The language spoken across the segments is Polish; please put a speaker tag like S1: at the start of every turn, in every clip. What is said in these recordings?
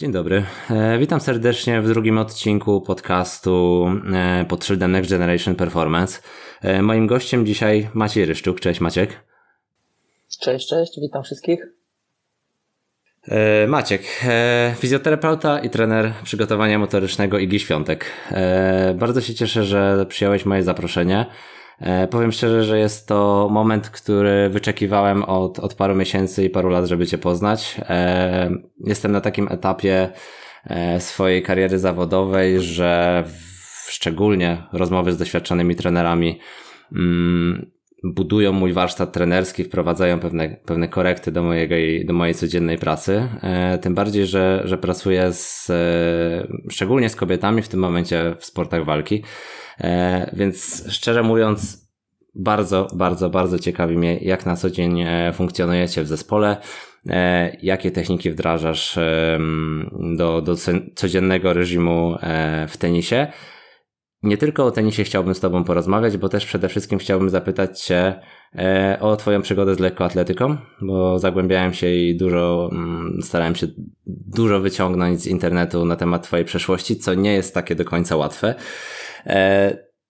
S1: Dzień dobry. E, witam serdecznie w drugim odcinku podcastu e, pod szyldem Next Generation Performance. E, moim gościem dzisiaj Maciej Ryszczuk. Cześć Maciek.
S2: Cześć, cześć, witam wszystkich.
S1: Maciek, fizjoterapeuta i trener przygotowania motorycznego Igi Świątek. Bardzo się cieszę, że przyjąłeś moje zaproszenie. E, powiem szczerze, że jest to moment, który wyczekiwałem od, od paru miesięcy i paru lat, żeby Cię poznać. E, jestem na takim etapie e, swojej kariery zawodowej, że szczególnie rozmowy z doświadczonymi trenerami mm, budują mój warsztat trenerski, wprowadzają pewne, pewne korekty do, mojej, do mojej codziennej pracy. Tym bardziej, że, że pracuję z, szczególnie z kobietami w tym momencie w sportach walki. E, więc szczerze mówiąc, bardzo, bardzo, bardzo ciekawi mnie, jak na co dzień e, funkcjonujecie w zespole, e, jakie techniki wdrażasz do, do codziennego reżimu w tenisie. Nie tylko o tenisie chciałbym z Tobą porozmawiać, bo też przede wszystkim chciałbym zapytać Cię o Twoją przygodę z lekkoatletyką, bo zagłębiałem się i dużo, mm, starałem się dużo wyciągnąć z internetu na temat Twojej przeszłości, co nie jest takie do końca łatwe.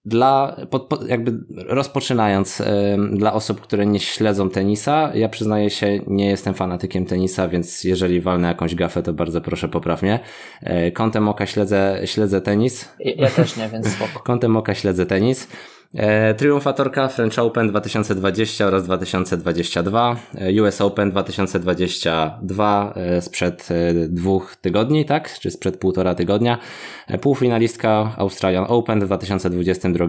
S1: Dla, pod, pod, jakby rozpoczynając, e, dla osób, które nie śledzą tenisa, ja przyznaję się, nie jestem fanatykiem tenisa, więc jeżeli walnę jakąś gafę, to bardzo proszę popraw mnie. E, kątem oka śledzę, śledzę tenis.
S2: Ja też nie, więc spoko.
S1: Kątem oka śledzę tenis. E, triumfatorka French Open 2020 oraz 2022, e, US Open 2022 e, sprzed dwóch tygodni, tak? Czy sprzed półtora tygodnia. Półfinalistka Australian Open w 2022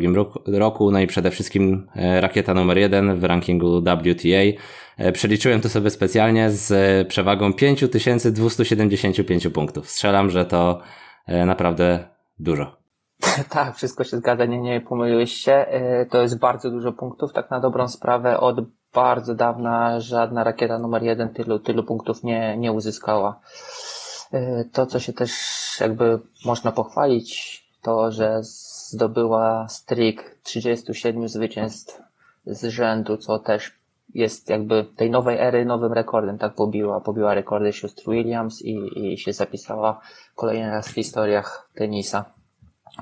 S1: roku, no i przede wszystkim rakieta numer jeden w rankingu WTA. Przeliczyłem to sobie specjalnie z przewagą 5275 punktów. Strzelam, że to naprawdę dużo.
S2: tak, wszystko się zgadza, nie, nie pomyliłeś się. Y, to jest bardzo dużo punktów, tak na dobrą sprawę od bardzo dawna żadna rakieta numer jeden tylu, tylu punktów nie, nie uzyskała. Y, to, co się też jakby można pochwalić, to, że zdobyła strik 37 zwycięstw z rzędu, co też jest jakby tej nowej ery nowym rekordem, tak pobiła, pobiła rekordy sióstr Williams i, i się zapisała kolejny raz w historiach tenisa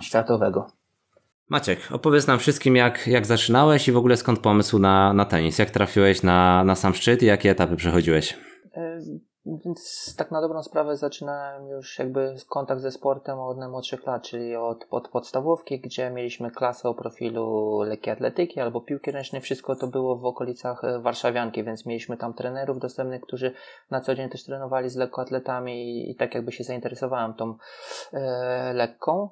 S2: światowego.
S1: Maciek, opowiedz nam wszystkim, jak, jak zaczynałeś i w ogóle skąd pomysł na, na tenis? Jak trafiłeś na, na sam szczyt i jakie etapy przechodziłeś?
S2: Więc tak na dobrą sprawę zaczynałem już jakby kontakt ze sportem od najmłodszych lat, czyli od, od podstawówki, gdzie mieliśmy klasę o profilu lekkiej atletyki albo piłki ręcznej. Wszystko to było w okolicach e, Warszawianki, więc mieliśmy tam trenerów dostępnych, którzy na co dzień też trenowali z lekkoatletami i, i tak jakby się zainteresowałem tą e, lekką.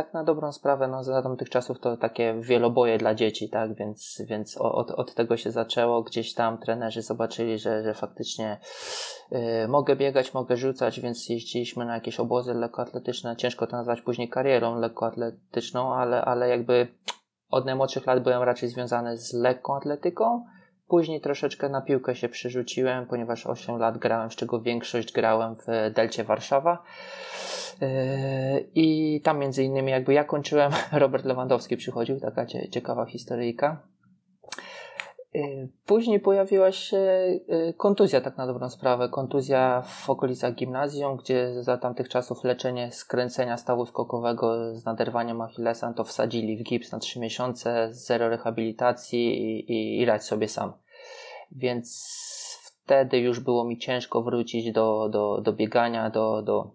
S2: Tak na dobrą sprawę, no za tamtych czasów to takie wieloboje dla dzieci, tak, więc, więc od, od tego się zaczęło. Gdzieś tam trenerzy zobaczyli, że, że faktycznie y, mogę biegać, mogę rzucać, więc jeździliśmy na jakieś obozy lekkoatletyczne. Ciężko to nazwać później karierą lekkoatletyczną, ale, ale jakby od najmłodszych lat byłem raczej związany z lekką atletyką. Później troszeczkę na piłkę się przerzuciłem, ponieważ 8 lat grałem, z czego większość grałem w Delcie Warszawa. Yy, I tam między innymi jakby ja kończyłem, Robert Lewandowski przychodził, taka ciekawa historyjka. Y, później pojawiła się y, kontuzja, tak na dobrą sprawę. Kontuzja w okolicach gimnazjum, gdzie za tamtych czasów leczenie skręcenia stawu skokowego z naderwaniem Achillesa to wsadzili w gips na 3 miesiące, zero rehabilitacji i, i, i radź sobie sam. Więc wtedy już było mi ciężko wrócić do, do, do biegania, do, do,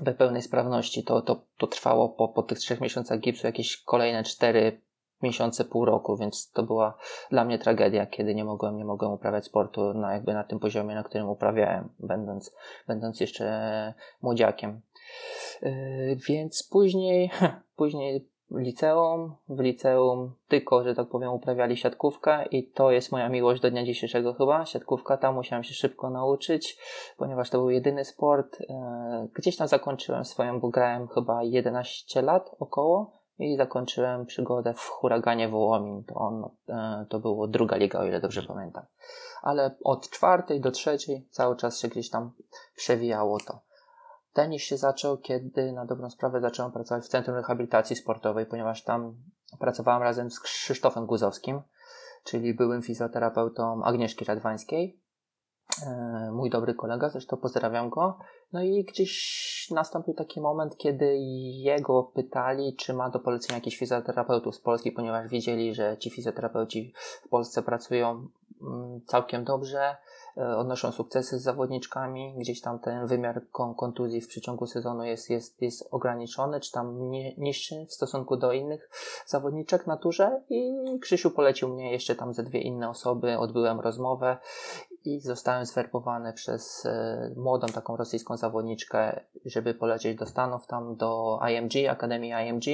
S2: do pełnej sprawności. To, to, to trwało po, po tych trzech miesiącach gipsu jakieś kolejne cztery miesiące, pół roku, więc to była dla mnie tragedia, kiedy nie mogłem, nie mogłem uprawiać sportu na jakby na tym poziomie, na którym uprawiałem, będąc, będąc jeszcze młodziakiem. Yy, więc później, później liceum, w liceum tylko, że tak powiem, uprawiali siatkówkę i to jest moja miłość do dnia dzisiejszego chyba. Siatkówka, tam musiałem się szybko nauczyć, ponieważ to był jedyny sport. Yy, gdzieś tam zakończyłem swoją, bo grałem chyba 11 lat około i zakończyłem przygodę w huraganie Wołomin. To, on, e, to było druga liga, o ile dobrze pamiętam. Ale od czwartej do trzeciej cały czas się gdzieś tam przewijało to. Tenis się zaczął, kiedy na dobrą sprawę zacząłem pracować w Centrum Rehabilitacji Sportowej, ponieważ tam pracowałem razem z Krzysztofem Guzowskim, czyli byłym fizjoterapeutą Agnieszki Radwańskiej. E, mój dobry kolega, zresztą pozdrawiam go. No i gdzieś nastąpił taki moment, kiedy jego pytali, czy ma do polecenia jakichś fizjoterapeutów z Polski, ponieważ wiedzieli, że ci fizjoterapeuci w Polsce pracują mm, całkiem dobrze, e, odnoszą sukcesy z zawodniczkami, gdzieś tam ten wymiar kontuzji w przeciągu sezonu jest, jest, jest ograniczony, czy tam niższy w stosunku do innych zawodniczek na turze i Krzysiu polecił mnie jeszcze tam ze dwie inne osoby, odbyłem rozmowę i zostałem zwerbowany przez e, młodą taką rosyjską zawodniczkę, żeby polecieć do Stanów, tam do IMG, Akademii IMG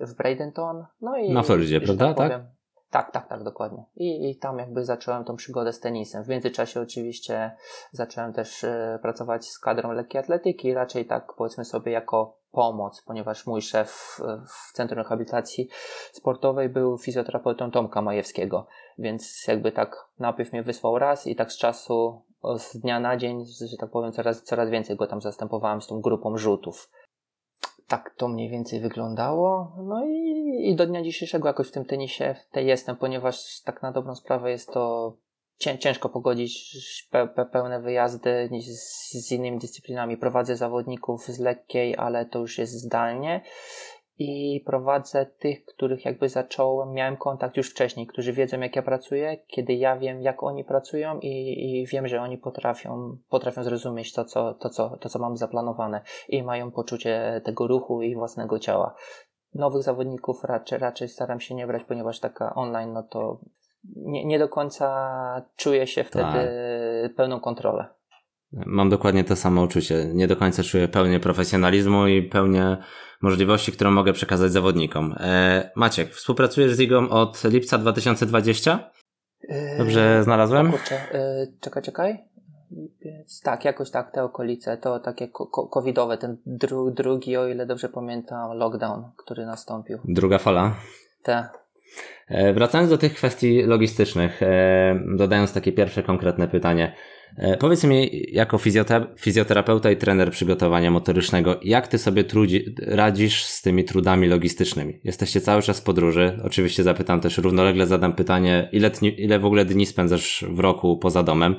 S2: w Bradenton.
S1: No i, Na Florydzie, prawda? Tak,
S2: powiem, tak, tak, tak, dokładnie. I, I tam jakby zacząłem tą przygodę z tenisem. W międzyczasie oczywiście zacząłem też e, pracować z kadrą lekkiej atletyki, raczej tak powiedzmy sobie jako pomoc, ponieważ mój szef w Centrum Rehabilitacji Sportowej był fizjoterapeutą Tomka Majewskiego, więc jakby tak najpierw mnie wysłał raz i tak z czasu z dnia na dzień, że tak powiem, coraz, coraz więcej go tam zastępowałem z tą grupą rzutów. Tak to mniej więcej wyglądało. No i, i do dnia dzisiejszego jakoś w tym tenisie w tej jestem, ponieważ tak na dobrą sprawę jest to ciężko pogodzić pe, pe, pełne wyjazdy z, innymi dyscyplinami. Prowadzę zawodników z lekkiej, ale to już jest zdalnie. I prowadzę tych, których jakby zacząłem, miałem kontakt już wcześniej, którzy wiedzą jak ja pracuję, kiedy ja wiem jak oni pracują i, i wiem, że oni potrafią, potrafią zrozumieć to co, to, co, to, co mam zaplanowane i mają poczucie tego ruchu i własnego ciała nowych zawodników raczej, raczej staram się nie brać, ponieważ taka online, no to nie, nie do końca czuję się wtedy tak. pełną kontrolę.
S1: Mam dokładnie to samo uczucie. Nie do końca czuję pełnię profesjonalizmu i pełnię możliwości, które mogę przekazać zawodnikom. E, Maciek, współpracujesz z Igą od lipca 2020? Dobrze znalazłem?
S2: kurczę, e, czekaj, czekaj. Tak, jakoś tak, te okolice, to takie covidowe, ten dru, drugi, o ile dobrze pamiętam, lockdown, który nastąpił.
S1: Druga fala?
S2: Tak.
S1: E, wracając do tych kwestii logistycznych, e, dodając takie pierwsze konkretne pytanie. E, powiedz mi, jako fizjoterapeuta i trener przygotowania motorycznego, jak ty sobie trudzi, radzisz z tymi trudami logistycznymi? Jesteście cały czas w podróży. Oczywiście zapytam też, równolegle zadam pytanie, ile, ile w ogóle dni spędzasz w roku poza domem,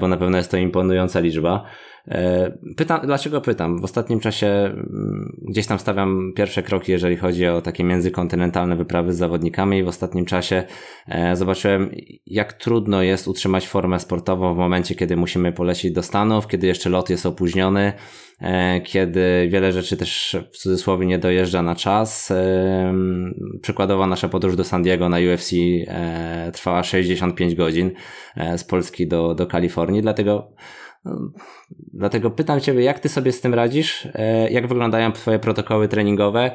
S1: bo na pewno jest to imponująca liczba. E, pytam, dlaczego pytam? W ostatnim czasie mm, gdzieś tam stawiam pierwsze kroki, jeżeli chodzi o takie międzykontynentalne wyprawy z zawodnikami i w ostatnim czasie e, zobaczyłem, jak trudno jest utrzymać formę sportową w momencie, kiedy musimy polecieć do Stanów, kiedy jeszcze lot jest opóźniony, e, kiedy wiele rzeczy też w cudzysłowie nie dojeżdża na czas. Przykładowo nasza podróż do San Diego na UFC trwała 65 godzin z Polski do, do Kalifornii, dlatego Dlatego pytam Ciebie, jak Ty sobie z tym radzisz? E, jak wyglądają Twoje protokoły treningowe?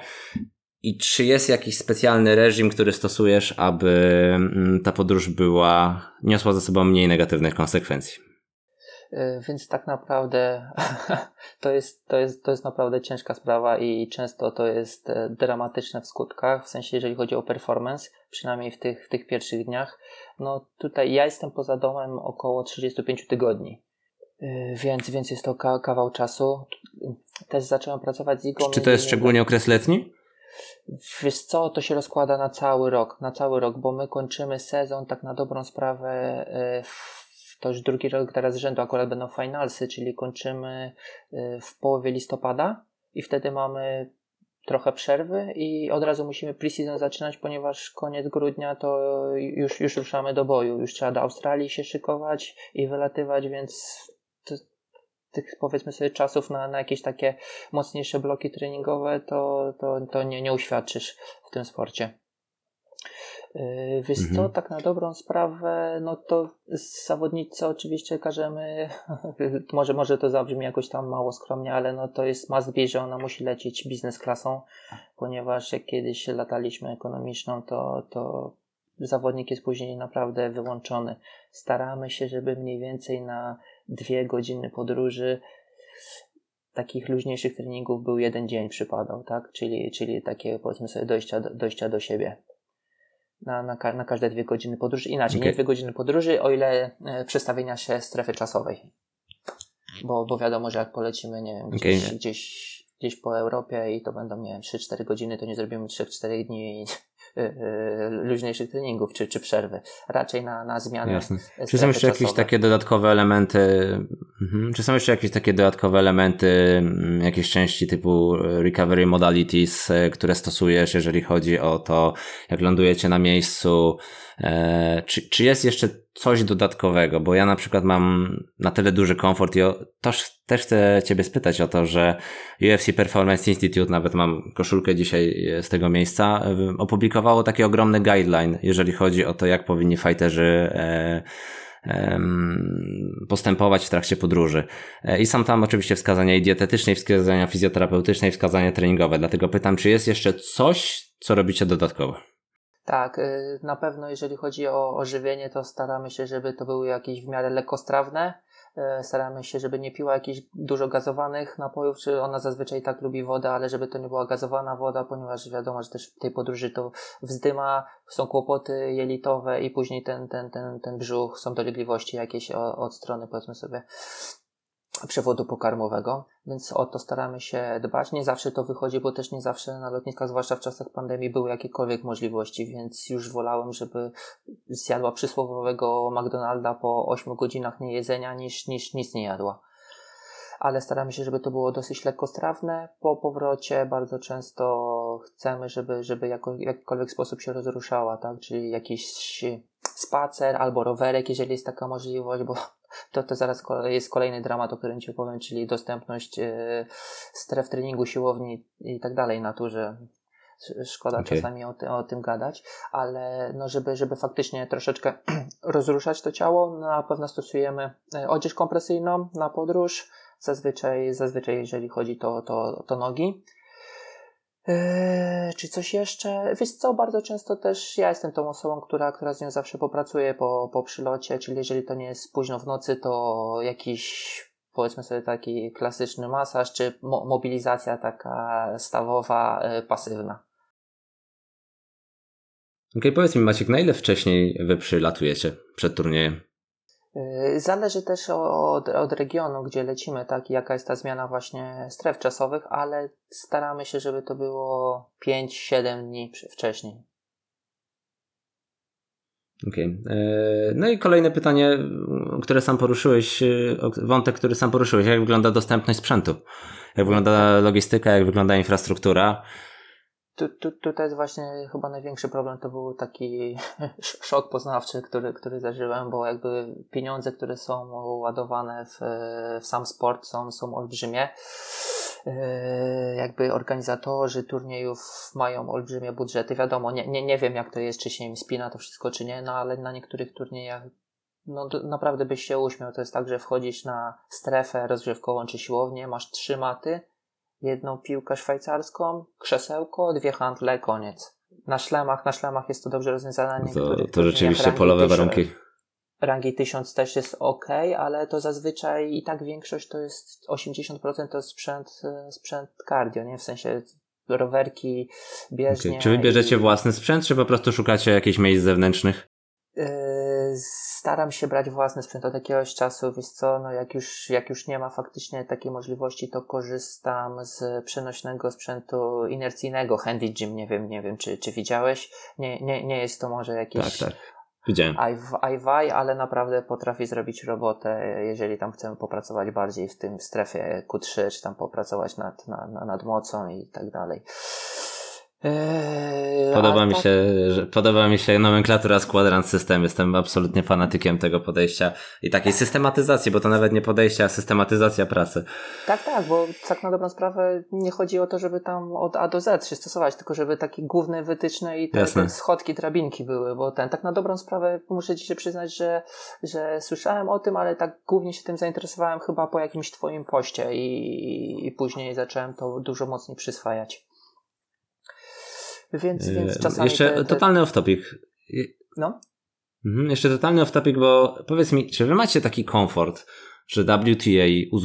S1: I czy jest jakiś specjalny reżim, który stosujesz, aby mm, ta podróż była, niosła ze sobą mniej negatywnych konsekwencji?
S2: E, więc tak naprawdę to jest, to, jest, to jest naprawdę ciężka sprawa i często to jest e, dramatyczne w skutkach, w sensie jeżeli chodzi o performance, przynajmniej w tych, w tych pierwszych dniach. No tutaj ja jestem poza domem około 35 tygodni. Y, więc, więc jest to kawał czasu. Też zacząłem pracować z Igą.
S1: Czy to jest szczególnie okres letni?
S2: Wiesz co, to się rozkłada na cały rok, na cały rok, bo my kończymy sezon tak na dobrą sprawę y, to już drugi rok teraz z rzędu akurat będą finalsy, czyli kończymy y, w połowie listopada i wtedy mamy trochę przerwy i od razu musimy preseason zaczynać, ponieważ koniec grudnia to już, już ruszamy do boju, już trzeba do Australii się szykować i wylatywać, więc tych powiedzmy sobie czasów na, na jakieś takie mocniejsze bloki treningowe, to, to, to nie, nie uświadczysz w tym sporcie. Yy, wiesz mhm. co, tak na dobrą sprawę, no to zawodnicy oczywiście każemy, może, może to zabrzmi jakoś tam mało skromnie, ale no to jest must be, że ona musi lecieć biznes klasą, ponieważ jak kiedyś lataliśmy ekonomiczną, to, to zawodnik jest później naprawdę wyłączony. Staramy się, żeby mniej więcej na dwie godziny podróży takich luźniejszych treningów był jeden dzień przypadał, tak? Czyli, czyli takie powiedzmy sobie dojścia, dojścia do siebie. Na, na, na każde dwie godziny podróży. Inaczej, okay. nie dwie godziny podróży, o ile e, przestawienia się strefy czasowej. Bo, bo wiadomo, że jak polecimy, nie wiem, gdzieś, okay. gdzieś, gdzieś po Europie i to będą, nie wiem, 3-4 godziny, to nie zrobimy 3-4 dni luźniejszych treningów czy, czy przerwy. Raczej na, na zmianę. Jasne.
S1: Czy są jeszcze jakieś takie dodatkowe elementy? Mhm. Czy są jeszcze jakieś takie dodatkowe elementy, mm, jakieś części typu recovery modalities, które stosujesz, jeżeli chodzi o to, jak lądujecie na miejscu? E, czy, czy jest jeszcze coś dodatkowego? Bo ja na przykład mam na tyle duży komfort i o, też, też chcę Ciebie spytać o to, że UFC Performance Institute, nawet mam koszulkę dzisiaj z tego miejsca, opublikowało taki ogromny guideline, jeżeli chodzi o to, jak powinni fighterzy e, postępować w trakcie podróży. E, I są tam oczywiście wskazania i dietetyczne, i wskazania fizjoterapeutyczne, i wskazania treningowe. Dlatego pytam, czy jest jeszcze coś, co robicie dodatkowo?
S2: Tak, y, na pewno jeżeli chodzi o, o żywienie, to staramy się, żeby to były jakieś w miarę lekkostrawne. Y, staramy się, żeby nie piła jakichś dużo gazowanych napojów, czy ona zazwyczaj tak lubi wodę, ale żeby to nie była gazowana woda, ponieważ wiadomo, że też w tej podróży to wzdyma, są kłopoty jelitowe i później ten, ten, ten, ten brzuch, są dolegliwości jakieś od strony, powiedzmy sobie, przewodu pokarmowego, więc o to staramy się dbać. Nie zawsze to wychodzi, bo też nie zawsze na lotniskach, zwłaszcza w czasach pandemii, były jakiekolwiek możliwości, więc już wolałem, żeby zjadła przysłowiowego McDonalda po 8 godzinach niejedzenia, niż, niż nic nie jadła. Ale staramy się, żeby to było dosyć lekkostrawne. Po powrocie bardzo często chcemy, żeby, żeby jako, w jakikolwiek sposób się rozruszała, tak? Czyli jakiś spacer albo rowerek, jeżeli jest taka możliwość, bo to, to zaraz jest kolejny dramat, o którym Ci powiem, czyli dostępność e, stref treningu, siłowni i tak dalej naturze. Szkoda okay. czasami o, ty, o, tym gadać, ale no żeby, żeby faktycznie troszeczkę rozruszać to ciało, na pewno stosujemy e, odzież kompresyjną na podróż, zazwyczaj, zazwyczaj jeżeli chodzi to, to, to nogi. Yy, czy coś jeszcze? Wiesz co, bardzo często też ja jestem tą osobą, która, która z nią zawsze popracuje po, po przylocie, czyli jeżeli to nie jest późno w nocy, to jakiś powiedzmy sobie taki klasyczny masaż, czy mo mobilizacja taka stawowa, yy, pasywna.
S1: Okej, okay, powiedz mi Maciek, na ile wcześniej wy przylatujecie przed turniejem?
S2: Y, zależy też od, od regionu, gdzie lecimy, tak, jaka jest ta zmiana właśnie stref czasowych, ale staramy się, żeby to było 5-7 dni wcześniej.
S1: Okej. Okay. E, no i kolejne pytanie, które sam poruszyłeś, e, wątek, który sam poruszyłeś. Jak wygląda dostępność sprzętu? Jak wygląda logistyka, jak wygląda infrastruktura?
S2: Tu, tu, tutaj jest właśnie chyba największy problem, to był taki szok poznawczy, który, który zażyłem, bo jakby pieniądze, które są ładowane w, w sam sport są, są olbrzymie. E, jakby organizatorzy turniejów mają olbrzymie budżety. Wiadomo, nie, nie, nie wiem jak to jest, czy się im spina to wszystko, czy nie, no ale na niektórych turniejach no naprawdę byś się uśmiał. To jest tak, że wchodzisz na strefę rozgrzewkową czy siłownię, masz trzy maty, jedną piłkę szwajcarską, krzesełko, dwie handle, koniec. Na szlemach, na szlemach jest to dobrze rozwiązane.
S1: To, to rzeczywiście polowe warunki.
S2: Rangi 1000 też jest ok, ale to zazwyczaj i tak większość to jest 80% to jest sprzęt, e, sprzęt cardio, nie? W sensie rowerki, bieżnie. Okay.
S1: Czy wybierzecie i... własny sprzęt, czy po prostu szukacie jakichś miejsc zewnętrznych?
S2: Yy, staram się brać własny sprzęt od jakiegoś czasu, wiesz co, no jak już, jak już nie ma faktycznie takiej możliwości, to korzystam z przenośnego sprzętu inercyjnego, Handy Gym, nie wiem, nie wiem, czy, czy widziałeś, nie, nie, nie jest to może jakiś
S1: tak, tak. Widziałem.
S2: iWi, ale naprawdę potrafi zrobić robotę, jeżeli tam chcemy popracować bardziej w tym strefie Q3, czy tam popracować nad, nad, nad mocą i tak dalej.
S1: Eee, podoba mi, tak... się, że, podoba mi się nomenklatura Squadrant System. Jestem absolutnie fanatykiem tego podejścia i takiej systematyzacji, bo to nawet nie podejście, a systematyzacja pracy.
S2: Tak, tak, bo tak na dobrą sprawę nie chodzi o to, żeby tam od A do Z się stosować, tylko żeby takie główne wytyczne i te, te schodki, drabinki były, bo ten, tak na dobrą sprawę muszę Ci się przyznać, że, że słyszałem o tym, ale tak głównie się tym zainteresowałem chyba po jakimś Twoim poście i, i później zacząłem to dużo mocniej przyswajać. Więc, e, więc czasami.
S1: Jeszcze te, te... totalny off-topic.
S2: No.
S1: Mhm, jeszcze totalny off-topic, bo powiedz mi, czy wy macie taki komfort, że WTA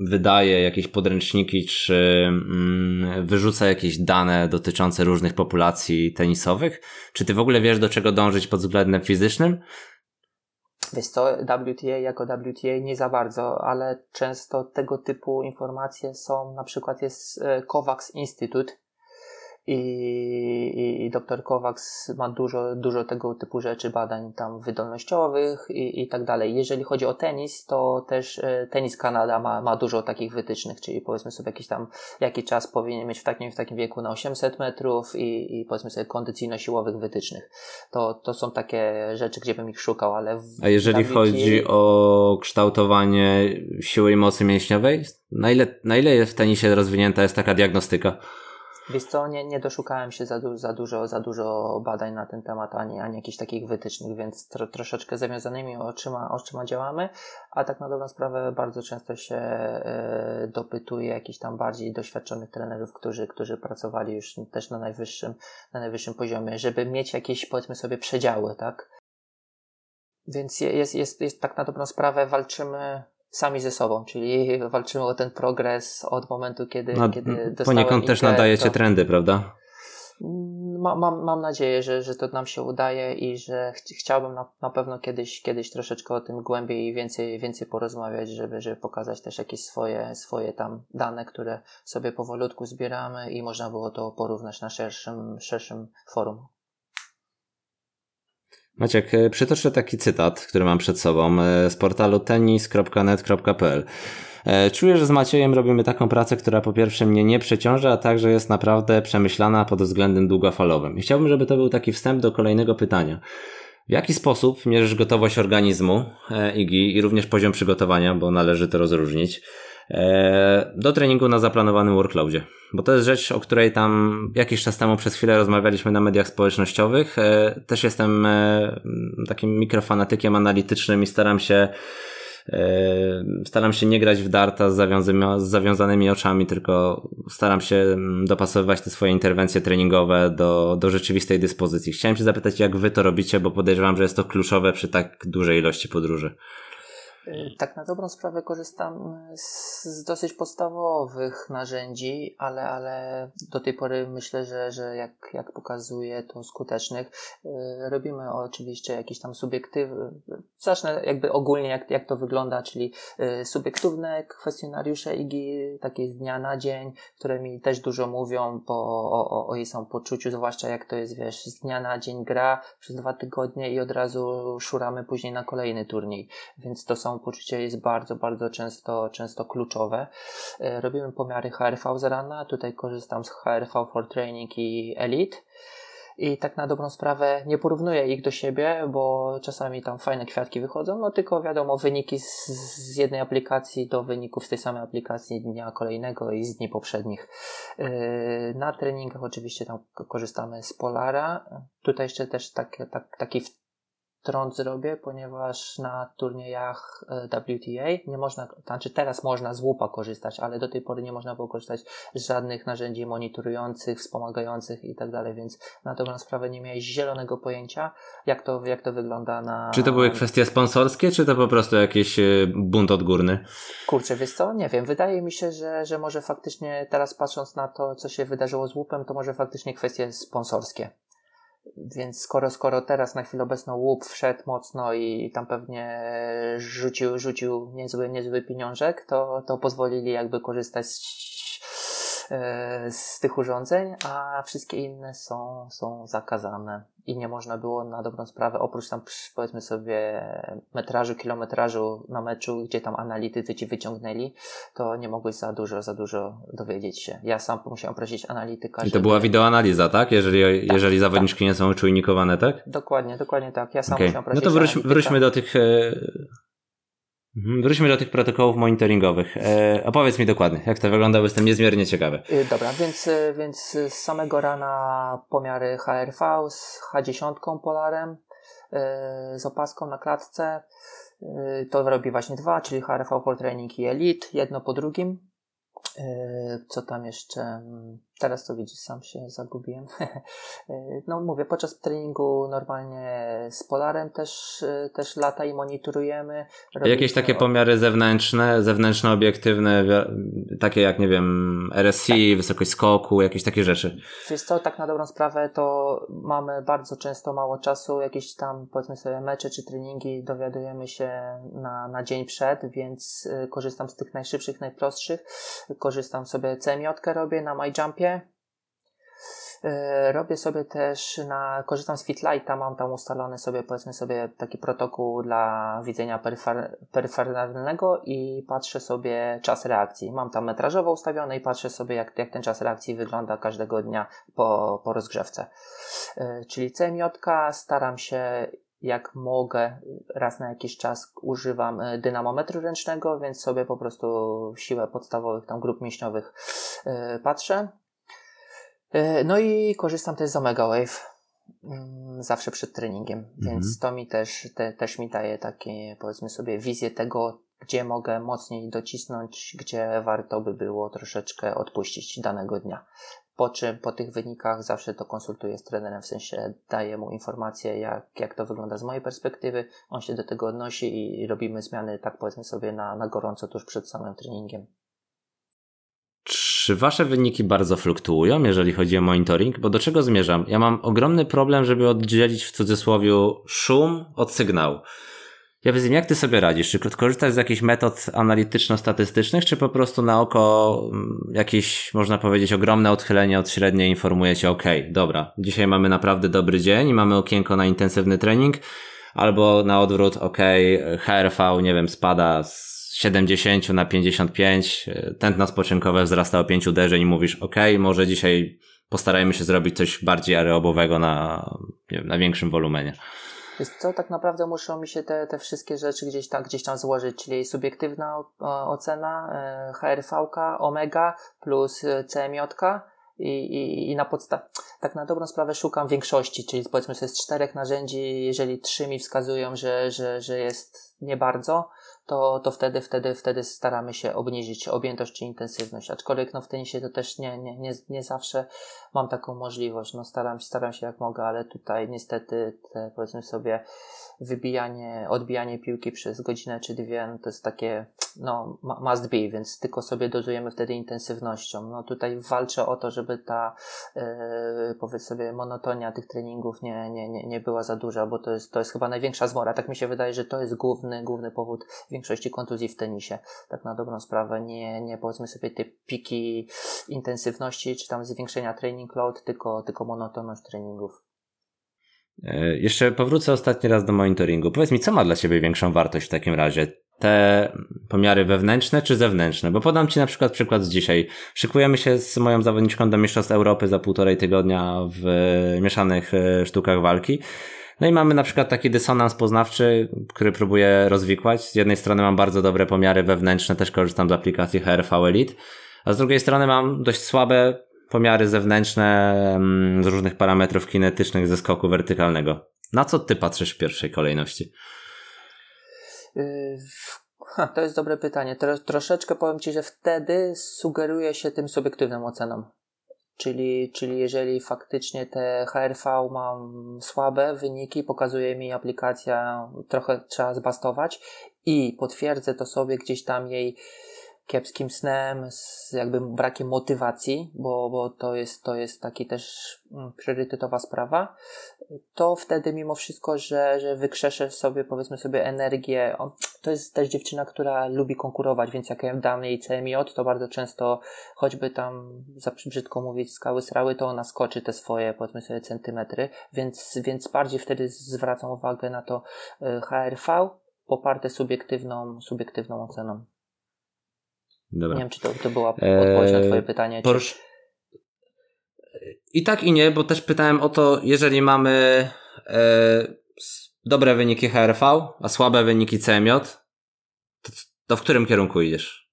S1: wydaje jakieś podręczniki, czy mm, wyrzuca jakieś dane dotyczące różnych populacji tenisowych? Czy ty w ogóle wiesz, do czego dążyć pod względem fizycznym?
S2: Wiesz co, WTA jako WTA nie za bardzo, ale często tego typu informacje są, na przykład jest e, COVAX Institute, i, i dr Kovacs ma dużo, dużo tego typu rzeczy, badań tam wydolnościowych i, i tak dalej. Jeżeli chodzi o tenis, to też e, Tenis Kanada ma, ma dużo takich wytycznych, czyli powiedzmy sobie jakiś tam, jaki czas powinien mieć w takim, w takim wieku na 800 metrów i, i powiedzmy sobie kondycyjno-siłowych wytycznych. To, to są takie rzeczy, gdzie bym ich szukał, ale...
S1: A jeżeli chodzi o kształtowanie siły i mocy mięśniowej, na ile, na ile w tenisie rozwinięta jest taka diagnostyka?
S2: Wiesz co, nie, nie doszukałem się za, du za, dużo, za dużo badań na ten temat, ani, ani jakichś takich wytycznych, więc tro, troszeczkę zawiązanymi oczyma, oczyma działamy, a tak na dobrą sprawę bardzo często się e, dopytuje jakichś tam bardziej doświadczonych trenerów, którzy, którzy pracowali już też na najwyższym, na najwyższym poziomie, żeby mieć jakieś, powiedzmy sobie, przedziały, tak? Więc jest, jest, jest tak na dobrą sprawę walczymy sami ze sobą, czyli walczymy o ten progres od momentu, kiedy, no, kiedy
S1: Poniekąd też nadajecie to... trendy, prawda?
S2: Ma, mam, mam nadzieję, że, że to nam się udaje i że ch chciałbym na, na pewno kiedyś, kiedyś troszeczkę o tym głębiej i więcej, więcej porozmawiać, żeby, żeby pokazać też jakieś swoje, swoje tam dane, które sobie powolutku zbieramy i można było to porównać na szerszym, szerszym forum.
S1: Maciek, e, przytoczę taki cytat, który mam przed sobą e, z portalu tennis.net.pl. E, czuję, że z Maciejem robimy taką pracę, która po pierwsze mnie nie przeciąża, a także jest naprawdę przemyślana pod względem długofalowym. I chciałbym, żeby to był taki wstęp do kolejnego pytania. W jaki sposób mierzysz gotowość organizmu IGI i również poziom przygotowania, bo należy to rozróżnić, do treningu na zaplanowanym workloadzie? bo to jest rzecz, o której tam jakiś czas temu przez chwilę rozmawialiśmy na mediach społecznościowych. E, też jestem e, takim mikrofanatykiem analitycznym i staram się e, staram się nie grać w darta z, zawiązanymi, z zawiązanymi oczami, tylko staram się mm, dopasowywać te swoje interwencje treningowe do, do rzeczywistej dyspozycji. Chciałem się zapytać, jak wy to robicie, bo podejrzewam, że jest to kluczowe przy tak dużej ilości podróży.
S2: Y, tak na dobrą sprawę korzystam z, dosyć podstawowych narzędzi, ale, ale do tej pory myślę, że, że jak, jak pokazuje to skutecznych. Y, robimy oczywiście jakieś tam subiektyw... Zacznę jakby ogólnie jak, jak to wygląda, czyli y, subiektywne kwestionariusze IGI, takie z dnia na dzień, które mi też dużo mówią po, o, o, o jej samopoczuciu, zwłaszcza jak to jest, wiesz, z dnia na dzień gra przez dwa tygodnie i od razu szuramy później na kolejny turniej. Więc to są samopoczucie jest bardzo, bardzo często, często kluczowe. E, robimy pomiary HRV z rana, tutaj korzystam z HRV for Training i Elite. I tak na dobrą sprawę nie porównuję ich do siebie, bo czasami tam fajne kwiatki wychodzą, no tylko wiadomo, wyniki z, z jednej aplikacji do wyników z tej samej aplikacji dnia kolejnego i z dni poprzednich. E, na treningach oczywiście tam korzystamy z Polara. Tutaj jeszcze też tak, tak, taki trąd zrobię, ponieważ na turniejach e, WTA nie można, znaczy teraz można z łupa korzystać, ale do tej pory nie można było korzystać z żadnych narzędzi monitorujących, wspomagających i tak dalej, więc na dobrą sprawę nie miałeś zielonego pojęcia, jak to, jak to wygląda na...
S1: Czy to były kwestie sponsorskie, czy to po prostu jakiś e, bunt odgórny?
S2: Kurczę, wiesz co, nie wiem, wydaje mi się, że, że może faktycznie teraz patrząc na to, co się wydarzyło z łupem, to może faktycznie kwestie sponsorskie. Więc skoro, skoro teraz na chwilę obecną łup wszedł mocno i tam pewnie rzucił, rzucił niezły, niezły pieniążek, to, to pozwolili jakby korzystać z, e, z tych urządzeń, a wszystkie inne są, są zakazane i nie można było na dobrą sprawę, oprócz tam powiedzmy sobie metrażu, kilometrażu na meczu, gdzie tam analitycy ci wyciągnęli, to nie mogłeś za dużo, za dużo dowiedzieć się. Ja sam musiałem prosić analityka.
S1: I to żeby... była wideoanaliza, tak? Jeżeli, tak, jeżeli zawodniczki tak. nie są czujnikowane, tak?
S2: Dokładnie, dokładnie tak. Ja sam okay. musiałem prosić
S1: No to wróć, wróćmy do tych e, wróćmy do tych protokołów monitoringowych. E, opowiedz mi dokładnie, jak to wygląda, bo jestem niezmiernie ciekawy.
S2: Y, dobra, więc, y, więc z samego rana pomiary HRV z H10 polarem, y, z opaską na klatce. To robi właśnie dwa, czyli HRV for Training i Elite, jedno po drugim. Co tam jeszcze? Teraz to widzisz, sam się zagubiłem. no mówię, podczas treningu normalnie z Polarem też, też lata i monitorujemy.
S1: Jakieś takie pomiary zewnętrzne, zewnętrzne, obiektywne, takie jak, nie wiem, RSI, tak. wysokość skoku, jakieś takie rzeczy?
S2: Wiesz co, tak na dobrą sprawę to mamy bardzo często mało czasu, jakieś tam powiedzmy sobie mecze czy treningi dowiadujemy się na, na dzień przed, więc y, korzystam z tych najszybszych, najprostszych. Korzystam sobie CMJ robię na MyJumpie E, robię sobie też na, korzystam z Fitlighta, mam tam ustalony sobie, powiedzmy sobie, taki protokół dla widzenia peryfer, peryferalnego i patrzę sobie czas reakcji. Mam tam metrażowo ustawione i patrzę sobie, jak, jak ten czas reakcji wygląda każdego dnia po, po rozgrzewce. E, czyli CMJ, staram się jak mogę, raz na jakiś czas używam e, dynamometru ręcznego, więc sobie po prostu siłę podstawowych tam grup mięśniowych patrzę. E, no i korzystam też z Omega Wave mm, zawsze przed treningiem, mhm. więc to mi też, te, też mi daje takie, powiedzmy sobie, wizję tego, gdzie mogę mocniej docisnąć, gdzie warto by było troszeczkę odpuścić danego dnia. Po czym po tych wynikach zawsze to konsultuję z trenerem, w sensie daję mu informację, jak, jak to wygląda z mojej perspektywy. On się do tego odnosi i robimy zmiany, tak powiedzmy sobie, na, na gorąco tuż przed samym treningiem.
S1: Czy wasze wyniki bardzo fluktuują, jeżeli chodzi o monitoring? Bo do czego zmierzam? Ja mam ogromny problem, żeby oddzielić w cudzysłowie szum od sygnału. Ja wiem, jak ty sobie radzisz? Czy korzystasz z jakichś metod analityczno-statystycznych, czy po prostu na oko mm, jakieś, można powiedzieć, ogromne odchylenie od średniej informuje cię, ok, dobra, dzisiaj mamy naprawdę dobry dzień i mamy okienko na intensywny trening, albo na odwrót, ok, HRV, nie wiem, spada z 70 na 55, tętno spoczynkowe wzrasta o 5 uderzeń i mówisz, ok, może dzisiaj postarajmy się zrobić coś bardziej aerobowego na, wiem, na większym wolumenie.
S2: Jest co, tak naprawdę muszą mi się te, te wszystkie rzeczy gdzieś tam, gdzieś tam złożyć, czyli subiektywna ocena, e, HRV, omega plus e, CMJ i, i, i na podstawie, tak na dobrą sprawę szukam większości, czyli powiedzmy sobie z czterech narzędzi, jeżeli trzy mi wskazują, że, że, że jest nie bardzo, to, to wtedy, wtedy, wtedy staramy się obniżyć objętość czy intensywność. Aczkolwiek no, w tenisie to też nie, nie, nie, nie zawsze mam taką możliwość. No, staram, staram się jak mogę, ale tutaj niestety te, powiedzmy sobie wybijanie, odbijanie piłki przez godzinę czy dwie, no, to jest takie no, must be, więc tylko sobie dozujemy wtedy intensywnością. No tutaj walczę o to, żeby ta yy, powiedz sobie monotonia tych treningów nie, nie, nie, nie była za duża, bo to jest, to jest chyba największa zmora. Tak mi się wydaje, że to jest główny, główny powód większości kontuzji w tenisie. Tak na dobrą sprawę nie, nie powiedzmy sobie te piki intensywności czy tam zwiększenia training load, tylko, tylko monotonność treningów.
S1: E, jeszcze powrócę ostatni raz do monitoringu. Powiedz mi, co ma dla Ciebie większą wartość w takim razie? Te pomiary wewnętrzne czy zewnętrzne? Bo podam Ci na przykład przykład z dzisiaj. Szykujemy się z moją zawodniczką do Mistrzostw Europy za półtorej tygodnia w mieszanych e, sztukach walki. No i mamy na przykład taki dysonans poznawczy, który próbuję rozwikłać. Z jednej strony mam bardzo dobre pomiary wewnętrzne, też korzystam z aplikacji HRV Elite, a z drugiej strony mam dość słabe pomiary zewnętrzne mm, z różnych parametrów kinetycznych ze skoku wertykalnego. Na co ty patrzysz w pierwszej kolejności?
S2: Yy, to jest dobre pytanie. troszeczkę powiem Ci, że wtedy sugeruje się tym subiektywnym ocenom. Czyli, czyli jeżeli faktycznie te HRV mam słabe wyniki, pokazuje mi aplikacja, trochę trzeba zbastować i potwierdzę to sobie gdzieś tam jej kiepskim snem, z jakby brakiem motywacji, bo, bo to, jest, to jest taki też mm, priorytetowa sprawa, to wtedy mimo wszystko, że, że wykrzeszę sobie, powiedzmy sobie, energię. To jest też dziewczyna, która lubi konkurować, więc jak ja dam jej CMJ, to bardzo często, choćby tam, za brzydko mówić, skały srały, to ona skoczy te swoje, powiedzmy sobie, centymetry, więc, więc bardziej wtedy zwracam uwagę na to y, HRV, poparte subiektywną, subiektywną oceną. Dobra. Nie wiem, czy to, to była odpowiedź na Twoje pytanie. Czy...
S1: I tak i nie, bo też pytałem o to, jeżeli mamy e, dobre wyniki HRV, a słabe wyniki CMJ, to, to w którym kierunku idziesz?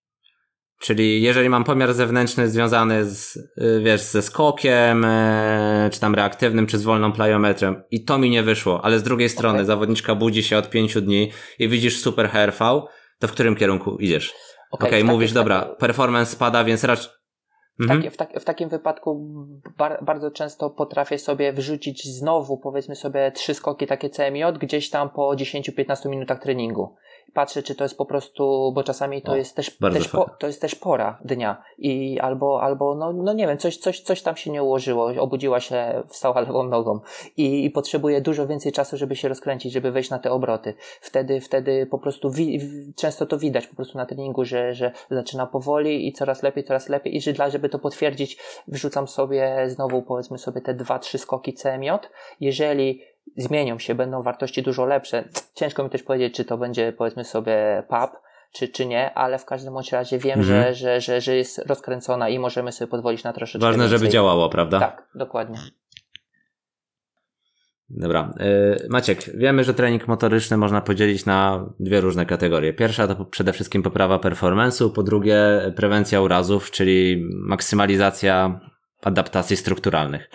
S1: Czyli jeżeli mam pomiar zewnętrzny związany z, e, wiesz, ze skokiem, e, czy tam reaktywnym, czy z wolną plyometrem i to mi nie wyszło, ale z drugiej strony okay. zawodniczka budzi się od pięciu dni i widzisz super HRV, to w którym kierunku idziesz? Okej, okay, okay, mówisz, dobra, performance spada, więc raczej...
S2: W, mhm. w, tak, w, takim wypadku bar, bardzo często potrafię sobie wrzucić znowu, powiedzmy sobie, trzy skoki takie CMJ gdzieś tam po 10-15 minutach treningu. Patrzę, czy to jest po prostu, bo czasami to
S1: O,
S2: jest też, też po, to jest też pora dnia i albo, albo no, no nie wiem, coś, coś, coś tam się nie ułożyło, obudziła się, wstała lewą nogą i, i potrzebuje dużo więcej czasu, żeby się rozkręcić, żeby wejść na te obroty. Wtedy, wtedy po prostu wi, często to widać po prostu na treningu, że, że zaczyna powoli i coraz lepiej, coraz lepiej i że dla, żeby to potwierdzić, wrzucam sobie znowu powiedzmy sobie te dwa, trzy skoki CMJ. Jeżeli zmienią się, będą wartości dużo lepsze. Ciężko mi też powiedzieć, czy to będzie powiedzmy sobie pub, czy, czy nie, ale w każdym bądź razie wiem,
S1: Mhm.
S2: że, że, że, że jest rozkręcona i możemy sobie pozwolić na troszeczkę
S1: Ważne,
S2: więcej.
S1: żeby działało, prawda?
S2: Tak, dokładnie.
S1: Dobra. Yy, Maciek, wiemy, że trening motoryczny można podzielić na dwie różne kategorie. Pierwsza to przede wszystkim poprawa performance'u, po drugie prewencja urazów, czyli maksymalizacja adaptacji strukturalnych.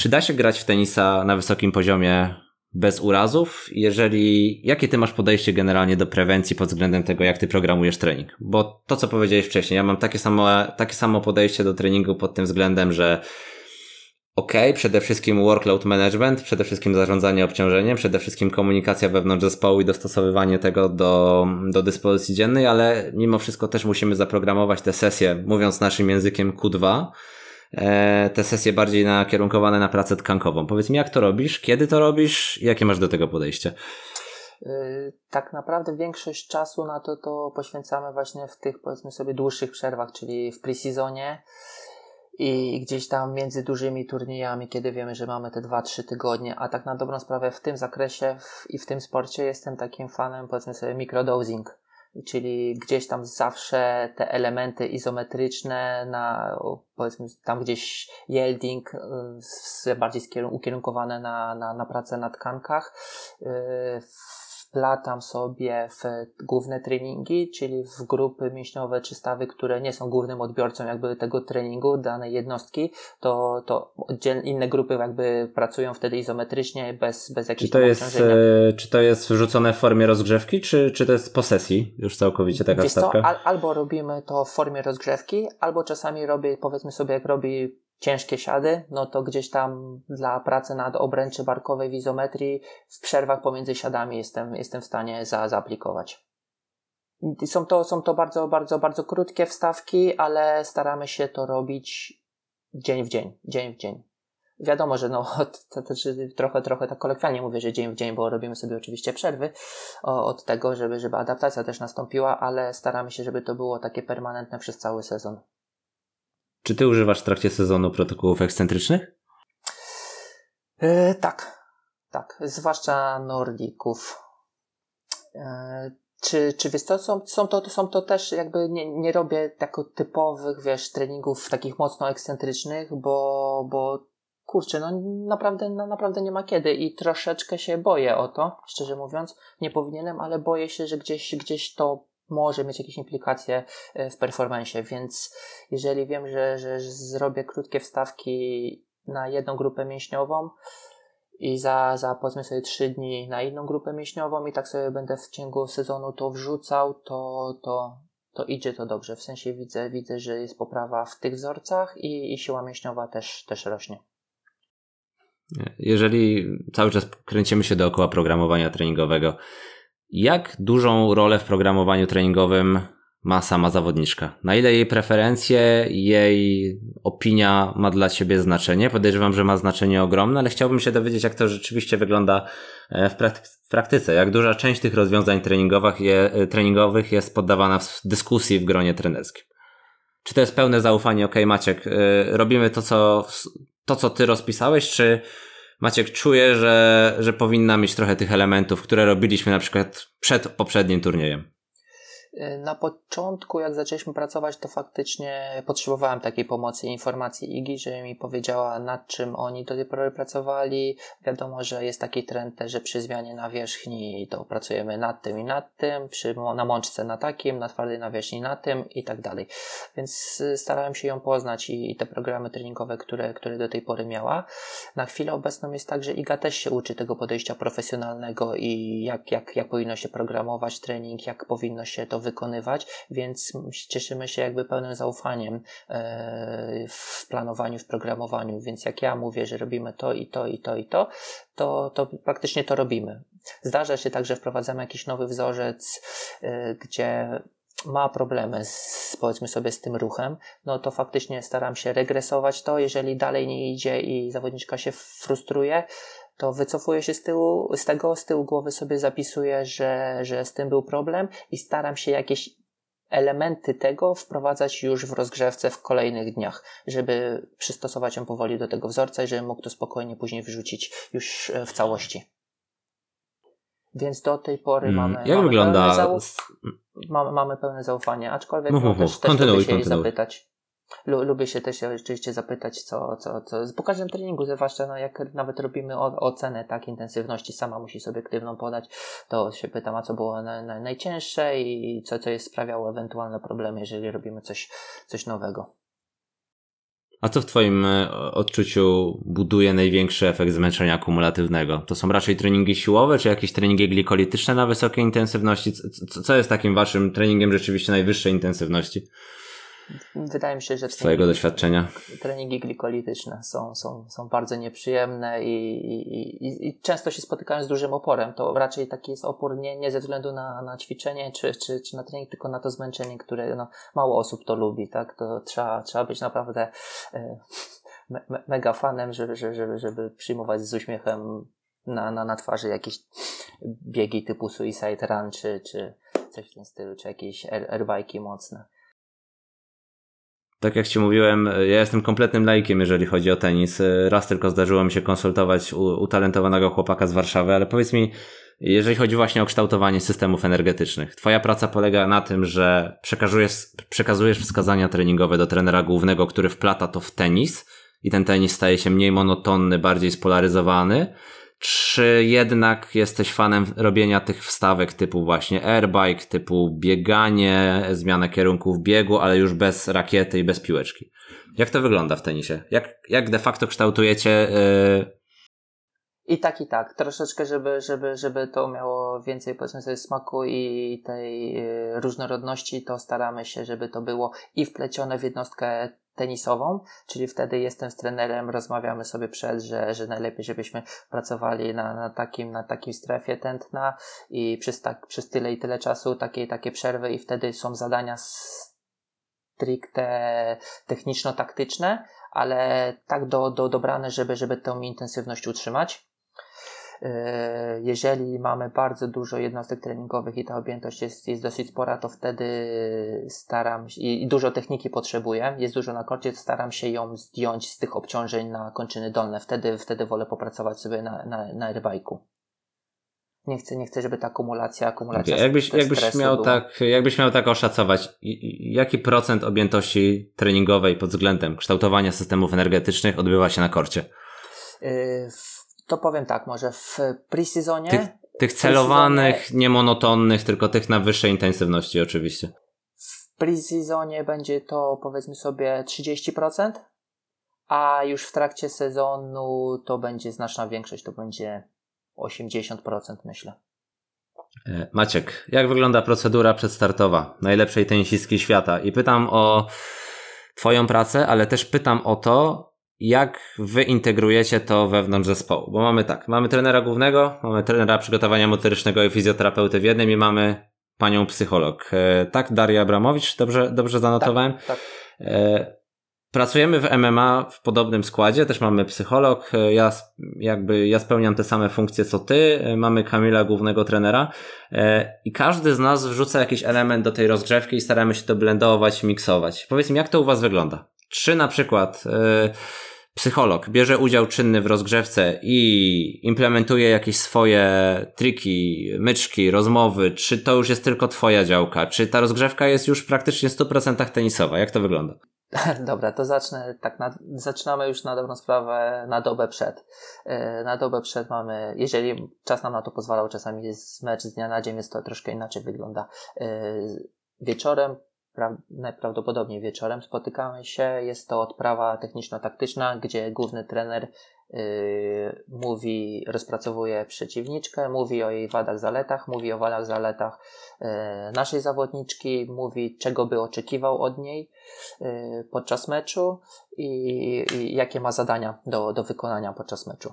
S1: Czy da się grać w tenisa na wysokim poziomie bez urazów? Jeżeli, jakie ty masz podejście generalnie do prewencji pod względem tego, jak ty programujesz trening? Bo to, co powiedziałeś wcześniej, ja mam takie samo, takie samo podejście do treningu pod tym względem, że ok, przede wszystkim workload management, przede wszystkim zarządzanie obciążeniem, przede wszystkim komunikacja wewnątrz zespołu i dostosowywanie tego do, do dyspozycji dziennej, ale mimo wszystko też musimy zaprogramować te sesje, mówiąc naszym językiem Q2, e, te sesje bardziej nakierunkowane na pracę tkankową. Powiedz mi, jak to robisz, kiedy to robisz jakie masz do tego podejście?
S2: Yy, tak naprawdę większość czasu na to to poświęcamy właśnie w tych powiedzmy sobie dłuższych przerwach, czyli w pre-seasonie i gdzieś tam między dużymi turniejami, kiedy wiemy, że mamy te 2-3 tygodnie, a tak na dobrą sprawę w tym zakresie i w tym sporcie jestem takim fanem powiedzmy sobie microdosing, czyli gdzieś tam zawsze te elementy izometryczne na powiedzmy tam gdzieś yielding y, bardziej ukierunkowane na, na, na pracę na tkankach y, wplatam sobie w główne treningi, czyli w grupy mięśniowe czy stawy, które nie są głównym odbiorcą jakby tego treningu danej jednostki, to, to inne grupy jakby pracują wtedy izometrycznie bez, bez
S1: Czy
S2: jakichś
S1: to,
S2: tam
S1: jest, e, czy to jest wrzucone w formie rozgrzewki, czy, czy to jest po sesji już całkowicie taka
S2: Wiesz co,
S1: stawka?
S2: al, albo robimy to w formie rozgrzewki, albo czasami robię, powiedzmy sobie, jak robi ciężkie siady, no to gdzieś tam dla pracy nad obręczy barkowej w izometrii w przerwach pomiędzy siadami jestem, jestem w stanie za, zaaplikować. Są to, są to bardzo, bardzo, bardzo krótkie wstawki, ale staramy się to robić dzień w dzień, dzień w dzień. Wiadomo, że no, to, to, trochę, trochę tak kolokwialnie mówię, że dzień w dzień, bo robimy sobie oczywiście przerwy od tego, żeby, żeby adaptacja też nastąpiła, ale staramy się, żeby to było takie permanentne przez cały sezon.
S1: Czy ty używasz w trakcie sezonu protokołów ekscentrycznych?
S2: E, tak, tak, zwłaszcza Nordików. E, czy, czy wiesz co, są, są, to, są to też jakby nie, nie robię tak typowych, wiesz, treningów takich mocno ekscentrycznych, bo, bo kurczę, no naprawdę, no, naprawdę nie ma kiedy i troszeczkę się boję o to, szczerze mówiąc. Nie powinienem, ale boję się, że gdzieś, gdzieś to może mieć jakieś implikacje w performanceie, więc jeżeli wiem, że, że zrobię krótkie wstawki na jedną grupę mięśniową i za, za powiedzmy sobie trzy dni na inną grupę mięśniową i tak sobie będę w ciągu sezonu to wrzucał, to, to, to idzie to dobrze. W sensie widzę, widzę, że jest poprawa w tych wzorcach i, i siła mięśniowa też, też rośnie.
S1: Jeżeli cały czas kręcimy się dookoła programowania treningowego, jak dużą rolę w programowaniu treningowym ma sama zawodniczka? Na ile jej preferencje, jej opinia ma dla ciebie znaczenie? Podejrzewam, że ma znaczenie ogromne, ale chciałbym się dowiedzieć, jak to rzeczywiście wygląda w, prakty- w praktyce. Jak duża część tych rozwiązań treningowych, je, treningowych jest poddawana w dyskusji w gronie trenerskim? Czy to jest pełne zaufanie, ok, Maciek, yy, robimy to co, to, co ty rozpisałeś, czy Maciek czuje, że, że powinna mieć trochę tych elementów, które robiliśmy na przykład przed poprzednim turniejem?
S2: Na początku, jak zaczęliśmy pracować, to faktycznie potrzebowałem takiej pomocy i informacji Igi, żeby mi powiedziała, nad czym oni do tej pory pracowali. Wiadomo, że jest taki trend że przy zmianie nawierzchni to pracujemy nad tym i nad tym, przy, na mączce na takim, na twardej nawierzchni na tym i tak dalej. Więc starałem się ją poznać i, i te programy treningowe, które, które do tej pory miała. Na chwilę obecną jest tak, że Iga też się uczy tego podejścia profesjonalnego i jak, jak, jak powinno się programować trening, jak powinno się to wykonywać, więc cieszymy się jakby pełnym zaufaniem w planowaniu, w programowaniu, więc jak ja mówię, że robimy to i to i to i to, to, to praktycznie to robimy. zdarza się tak, że wprowadzamy jakiś nowy wzorzec, y, gdzie ma problemy z, powiedzmy sobie z tym ruchem, no to faktycznie staram się regresować to, jeżeli dalej nie idzie i zawodniczka się frustruje, to wycofuję się z tyłu, z tego, z tyłu głowy sobie zapisuję, że, że z tym był problem i staram się jakieś elementy tego wprowadzać już w rozgrzewce w kolejnych dniach, żeby przystosować ją powoli do tego wzorca i żeby mógł to spokojnie później wyrzucić już e, w całości. Więc do tej pory hmm. mamy.
S1: Jak
S2: mamy
S1: wygląda?
S2: Pełne zauf... mamy, mamy pełne zaufanie, aczkolwiek mów, no, też, też kontynuuj, się kontynuuj. zapytać. Lubię się też oczywiście zapytać, co, co, co po każdym treningu, zwłaszcza no, jak nawet robimy ocenę tak intensywności, sama musi subiektywną podać, to się pytam, a co było na, na, najcięższe i co, co jest sprawiało ewentualne problemy, jeżeli robimy coś, coś nowego.
S1: A co w Twoim e, odczuciu buduje największy efekt zmęczenia kumulatywnego? To są raczej treningi siłowe, czy jakieś treningi glikolityczne na wysokiej intensywności? Co jest takim Waszym treningiem rzeczywiście najwyższej intensywności?
S2: Wydaje mi się, że
S1: z Twojego doświadczenia
S2: treningi glikolityczne są, są, są bardzo nieprzyjemne i, i, i, i, często się spotykają z dużym oporem. To raczej taki jest opór nie, nie ze względu na, na ćwiczenie czy, czy, czy na trening, tylko na to zmęczenie, które no, mało osób to lubi. Tak? To trzeba, trzeba być naprawdę e, me, mega fanem, żeby, żeby, żeby przyjmować z uśmiechem na, na, na twarzy jakieś biegi typu Suicide Run czy, czy coś w tym stylu, czy jakieś airbike'i mocne
S1: tak jak Ci mówiłem, ja jestem kompletnym laikiem, jeżeli chodzi o tenis. Raz tylko zdarzyło mi się konsultować u, utalentowanego chłopaka z Warszawy, ale powiedz mi, jeżeli chodzi właśnie o kształtowanie systemów energetycznych, Twoja praca polega na tym, że przekazujesz, przekazujesz wskazania treningowe do trenera głównego, który wplata to w tenis i ten tenis staje się mniej monotonny, bardziej spolaryzowany, czy jednak jesteś fanem robienia tych wstawek typu właśnie airbike, typu bieganie, zmiana kierunków biegu, ale już bez rakiety i bez piłeczki? Jak to wygląda w tenisie? Jak, jak de facto kształtujecie yy...
S2: I tak, i tak. Troszeczkę, żeby, żeby, żeby to miało więcej, powiedzmy sobie, smaku i tej y, różnorodności, to staramy się, żeby to było i wplecione w jednostkę tenisową, czyli wtedy jestem z trenerem, rozmawiamy sobie przed, że, że najlepiej, żebyśmy pracowali na, na, takim, na takim strefie tętna i przez, tak, przez tyle i tyle czasu takie, takie przerwy i wtedy są zadania stricte techniczno-taktyczne, ale tak do, do, dobrane, żeby, żeby tę intensywność utrzymać. E, jeżeli mamy bardzo dużo jednostek treningowych i ta objętość jest, jest dosyć spora, to wtedy staram się, i dużo techniki potrzebuję, jest dużo na korcie, staram się ją zdjąć z tych obciążeń na kończyny dolne. Wtedy, wtedy wolę popracować sobie na, na, na airbike'u. Nie chcę, nie chcę, żeby ta akumulacja, akumulacja
S1: okay. jakbyś, jakbyś miał była. tak, jakbyś miał tak oszacować, jaki procent objętości treningowej pod względem kształtowania systemów energetycznych odbywa się na korcie?
S2: Yy, to powiem tak, może w pre-seasonie...
S1: Tych, tych celowanych, niemonotonnych, tylko tych na wyższej intensywności oczywiście.
S2: W pre-seasonie będzie to powiedzmy sobie 30%, a już w trakcie sezonu to będzie znaczna większość, to będzie 80% myślę.
S1: E, Maciek, jak wygląda procedura przedstartowa najlepszej tenisistki świata? I pytam o Twoją pracę, ale też pytam o to, jak wy integrujecie to wewnątrz zespołu? Bo mamy tak, mamy trenera głównego, mamy trenera przygotowania motorycznego i fizjoterapeuty w jednym i mamy panią psycholog. E, tak, Daria Abramowicz, dobrze, dobrze zanotowałem? Tak, tak. E, pracujemy w MMA w podobnym składzie, też mamy psycholog, e, ja jakby ja spełniam te same funkcje co ty, mamy Kamila głównego trenera i każdy z nas wrzuca jakiś element do tej rozgrzewki i staramy się to blendować, miksować. Powiedz mi, jak to u was wygląda? Czy na przykład psycholog bierze udział czynny w rozgrzewce i implementuje jakieś swoje triki, myczki, rozmowy, czy to już jest tylko twoja działka? Czy ta rozgrzewka jest już praktycznie w 100% tenisowa? Jak to wygląda?
S2: Dobra, to zacznę tak, na, zaczynamy już na dobrą sprawę na dobę przed. E, na dobę przed mamy, jeżeli czas nam na to pozwalał, czasami jest mecz z dnia na dzień, jest to troszkę inaczej wygląda. E, wieczorem najprawdopodobniej wieczorem spotykamy się. Jest to odprawa techniczno-taktyczna, gdzie główny trener yy, mówi, rozpracowuje przeciwniczkę, mówi o jej wadach, zaletach, mówi o wadach, zaletach yy, naszej zawodniczki, mówi czego by oczekiwał od niej yy, podczas meczu i, i, jakie ma zadania do, do wykonania podczas meczu.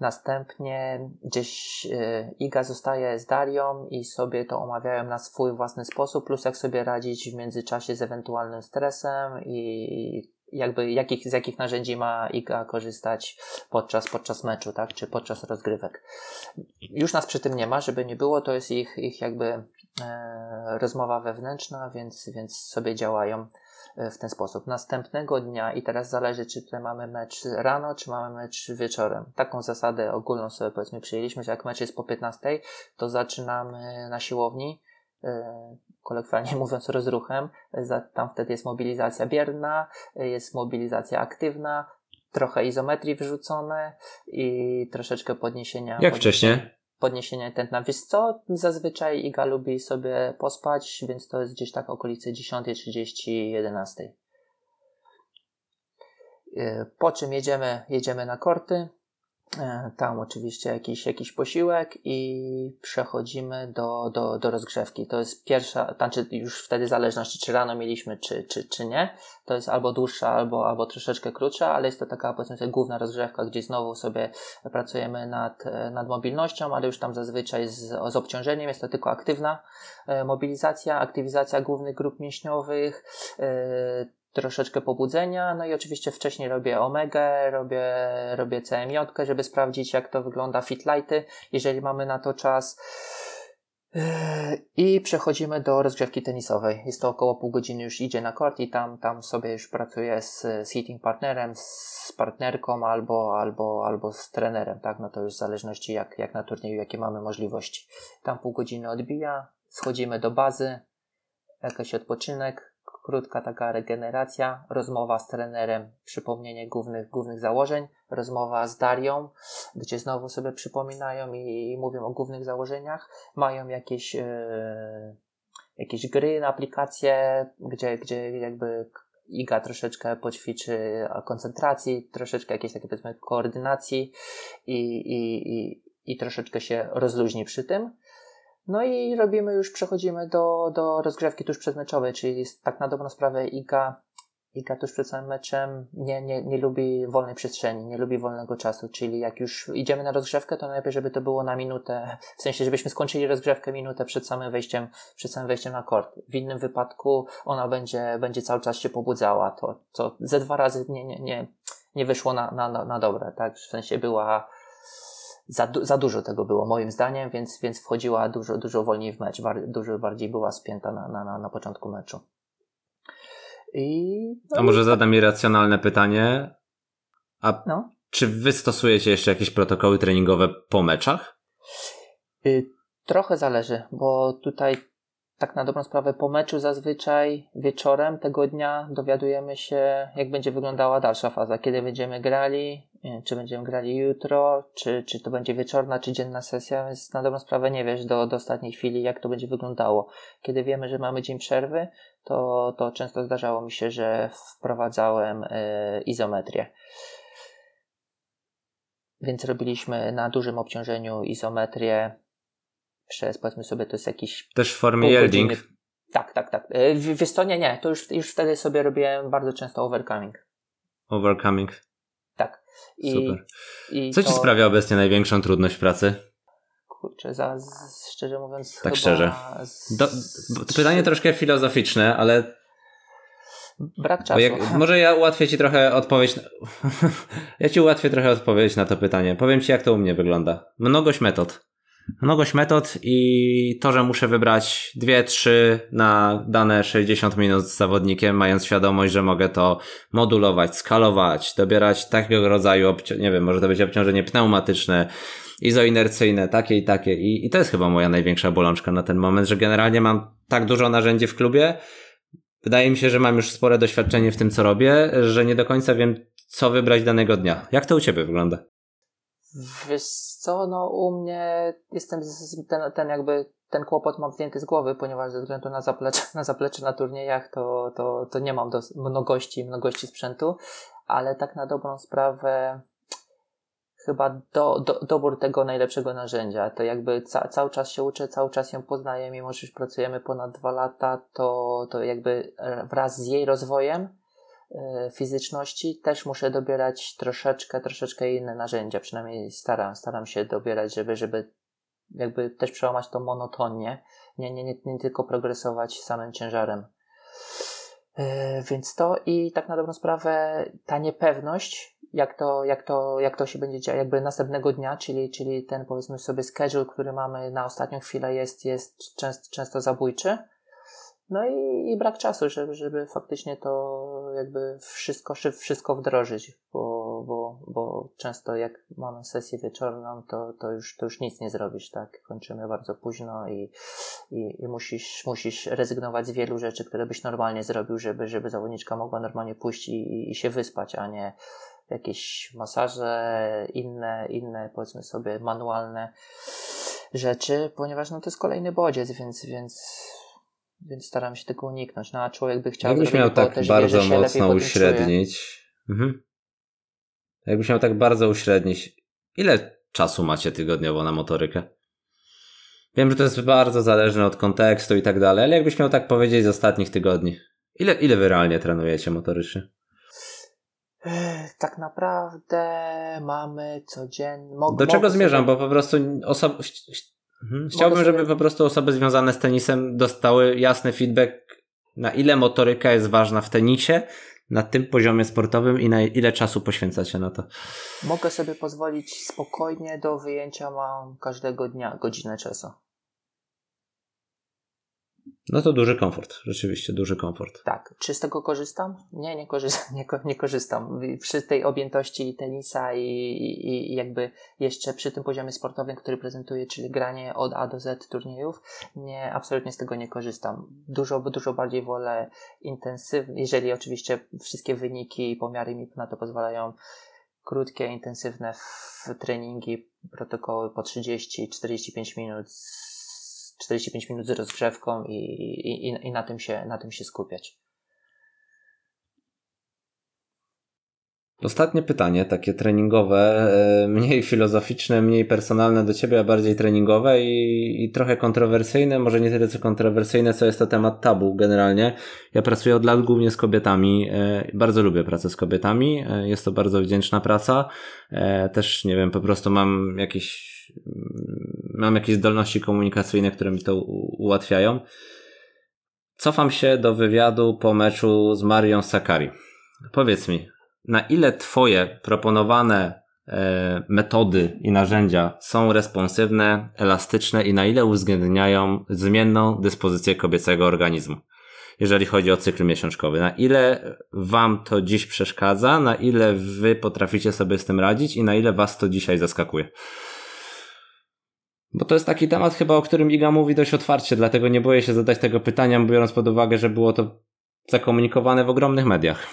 S2: Następnie gdzieś y, Iga zostaje z Darią i sobie to omawiają na swój własny sposób, plus jak sobie radzić w międzyczasie z ewentualnym stresem i jakby jakich, z jakich narzędzi ma Iga korzystać podczas, podczas meczu, tak, czy podczas rozgrywek. Już nas przy tym nie ma, żeby nie było, to jest ich, ich jakby e, rozmowa wewnętrzna, więc, więc sobie działają w ten sposób. Następnego dnia i teraz zależy, czy tutaj mamy mecz rano, czy mamy mecz wieczorem. Taką zasadę ogólną sobie powiedzmy przyjęliśmy, że jak mecz jest po 15, to zaczynamy na siłowni, e, kolokwialnie mówiąc, rozruchem. Tam wtedy jest mobilizacja bierna, jest mobilizacja aktywna, trochę izometrii wyrzucone i troszeczkę podniesienia.
S1: Jak wcześniej?
S2: Podniesienia tętna. Wiesz co? Zazwyczaj Iga lubi sobie pospać, więc to jest gdzieś tak okolice 10.30, 11. Po czym jedziemy, jedziemy na korty tam oczywiście jakiś, jakiś posiłek i przechodzimy do, do, do rozgrzewki. To jest pierwsza, znaczy już wtedy zależności, czy rano mieliśmy, czy, czy, czy nie. To jest albo dłuższa, albo, albo troszeczkę krótsza, ale jest to taka powiedzmy główna rozgrzewka, gdzie znowu sobie pracujemy nad, nad mobilnością, ale już tam zazwyczaj z, z obciążeniem. Jest to tylko aktywna e, mobilizacja, aktywizacja głównych grup mięśniowych, e, troszeczkę pobudzenia, no i oczywiście wcześniej robię omegę, robię, robię CMJ, żeby sprawdzić jak to wygląda fitlighty, jeżeli mamy na to czas. I przechodzimy do rozgrzewki tenisowej. Jest to około pół godziny już idzie na kort i tam, tam sobie już pracuję z, z hitting partnerem, z partnerką albo, albo, albo z trenerem, tak? No to już w zależności jak, jak na turnieju, jakie mamy możliwości. Tam pół godziny odbija, schodzimy do bazy, jakiś odpoczynek, krótka taka regeneracja, rozmowa z trenerem, przypomnienie głównych, głównych założeń, rozmowa z Darią, gdzie znowu sobie przypominają i, i mówią o głównych założeniach, mają jakieś, e, jakieś gry, aplikacje, gdzie, gdzie jakby Iga troszeczkę poćwiczy koncentracji, troszeczkę jakieś takie powiedzmy koordynacji i, i, i, i troszeczkę się rozluźni przy tym. No i robimy już, przechodzimy do, do rozgrzewki tuż przedmeczowej, czyli tak na dobrą sprawę Iga, Iga tuż przed samym meczem nie, nie, nie lubi wolnej przestrzeni, nie lubi wolnego czasu, czyli jak już idziemy na rozgrzewkę, to najlepiej, żeby to było na minutę, w sensie, żebyśmy skończyli rozgrzewkę minutę przed samym wejściem, przed samym wejściem na kort. W innym wypadku ona będzie, będzie cały czas się pobudzała, to, to ze dwa razy nie, nie, nie, nie wyszło na, na, na dobre, tak? W sensie była, za, za dużo tego było moim zdaniem, więc, więc wchodziła dużo, dużo wolniej w mecz, bar, dużo bardziej była spięta na, na, na początku meczu.
S1: I, no A może i... zadam irracjonalne pytanie. A no? czy wy stosujecie jeszcze jakieś protokoły treningowe po meczach?
S2: Y, trochę zależy, bo tutaj tak na dobrą sprawę po meczu zazwyczaj wieczorem tego dnia dowiadujemy się, jak będzie wyglądała dalsza faza, kiedy będziemy grali, czy będziemy grali jutro, czy, czy to będzie wieczorna, czy dzienna sesja, więc na dobrą sprawę nie wiesz do, do ostatniej chwili, jak to będzie wyglądało. Kiedy wiemy, że mamy dzień przerwy, to, to często zdarzało mi się, że wprowadzałem y, izometrię. Więc robiliśmy na dużym obciążeniu izometrię przez, powiedzmy sobie, to jest jakiś...
S1: Też w formie yielding.
S2: Tak, tak, tak. Y, wiesz co, nie, to już, już wtedy sobie robiłem bardzo często overcoming.
S1: Overcoming.
S2: Tak.
S1: I, Super. I Co to... ci sprawia obecnie największą trudność w pracy?
S2: Kurczę, za, szczerze mówiąc.
S1: Tak szczerze. Z... Do, pytanie troszkę filozoficzne, ale.
S2: Brak czasu.
S1: Jak, może ja ułatwię ci trochę odpowiedź. ja ci ułatwię trochę odpowiedź na to pytanie. Powiem ci, jak to u mnie wygląda. Mnogość metod mnogość metod i to, że muszę wybrać dwie, trzy na dane 60 minut z zawodnikiem, mając świadomość, że mogę to modulować, skalować, dobierać takiego rodzaju, nie wiem, może to być obciążenie pneumatyczne, izoinercyjne, takie i takie. I, I to jest chyba moja największa bolączka na ten moment, że generalnie mam tak dużo narzędzi w klubie. Wydaje mi się, że mam już spore doświadczenie w tym, co robię, że nie do końca wiem, co wybrać danego dnia. Jak to u Ciebie wygląda?
S2: Wiesz co, no u mnie jestem ten, ten jakby ten kłopot mam zdjęty z głowy, ponieważ ze względu na zaplecze na, zaplecze na turniejach to, to, to nie mam do, mnogości, mnogości sprzętu, ale tak na dobrą sprawę chyba do, do, dobór tego najlepszego narzędzia. To jakby ca, cały czas się uczę, cały czas ją poznaję, mimo że już pracujemy ponad dwa lata, to, to jakby wraz z jej rozwojem e, fizyczności też muszę dobierać troszeczkę, troszeczkę inne narzędzia, przynajmniej staram, staram się dobierać, żeby, żeby jakby też przełamać to monotonię, nie, nie, nie, nie tylko progresować samym ciężarem. Yy, więc to i tak na dobrą sprawę ta niepewność, jak to, jak to, jak to się będzie działo, jakby następnego dnia, czyli, czyli ten powiedzmy sobie schedule, który mamy na ostatnią chwilę jest, jest często, często zabójczy. No i, i brak czasu, żeby, żeby faktycznie to jakby wszystko, wszystko wdrożyć, bo, bo, bo często jak mamy sesję wieczorną, to, to, już, to już nic nie zrobisz, tak? Kończymy bardzo późno i, i, i musisz, musisz rezygnować z wielu rzeczy, które byś normalnie zrobił, żeby, żeby zawodniczka mogła normalnie pójść i, i się wyspać, a nie jakieś masaże, inne, inne powiedzmy sobie manualne rzeczy, ponieważ no to jest kolejny bodziec, więc, więc więc staram się tego uniknąć. No a człowiek by chciał...
S1: Jakbyś miał tak bardzo mocno uśrednić... Mhm. Jakbyś miał tak bardzo uśrednić, ile czasu macie tygodniowo na motorykę? Wiem, że to jest bardzo zależne od kontekstu i tak dalej, ale jakbyś miał tak powiedzieć z ostatnich tygodni, ile, ile wy realnie trenujecie motorycznie?
S2: Tak naprawdę mamy codziennie.
S1: Do czego zmierzam? Bo po prostu osoba. Chciałbym, żeby po prostu osoby związane z tenisem dostały jasny feedback, na ile motoryka jest ważna w tenisie, na tym poziomie sportowym i na ile czasu poświęcacie na to.
S2: Mogę sobie pozwolić spokojnie do wyjęcia mam każdego dnia godzinę czasu.
S1: No to duży komfort, rzeczywiście duży komfort.
S2: Tak. Czy z tego korzystam? Nie, nie korzystam. Nie, nie korzystam. Przy tej objętości tenisa i, i, jakby jeszcze przy tym poziomie sportowym, który prezentuję, czyli granie od A do Z turniejów, nie, absolutnie z tego nie korzystam. Dużo, dużo bardziej wolę intensywnie, jeżeli oczywiście wszystkie wyniki i pomiary mi na to pozwalają, krótkie, intensywne treningi, protokoły po 30-45 minut 45 minut z rozgrzewką i, i, i na, tym się, na tym się skupiać.
S1: Ostatnie pytanie, takie treningowe, e, mniej filozoficzne, mniej personalne do ciebie, a bardziej treningowe i, i, trochę kontrowersyjne, może nie tyle co kontrowersyjne, co jest to temat tabu generalnie. Ja pracuję od lat głównie z kobietami, e, bardzo lubię pracę z kobietami, e, jest to bardzo wdzięczna praca. Też, nie wiem, po prostu mam jakieś mam jakieś zdolności komunikacyjne, które mi to ułatwiają. Cofam się do wywiadu po meczu z Marią Sakari. Powiedz mi, na ile Twoje proponowane e, metody i narzędzia są responsywne, elastyczne i na ile uwzględniają zmienną dyspozycję kobiecego organizmu? Jeżeli chodzi o cykl miesiączkowy, na ile Wam to dziś przeszkadza, na ile Wy potraficie sobie z tym radzić i na ile Was to dzisiaj zaskakuje? Bo to jest taki temat chyba, o którym Iga mówi dość otwarcie, dlatego nie boję się zadać tego pytania, biorąc pod uwagę, że było to zakomunikowane w ogromnych mediach.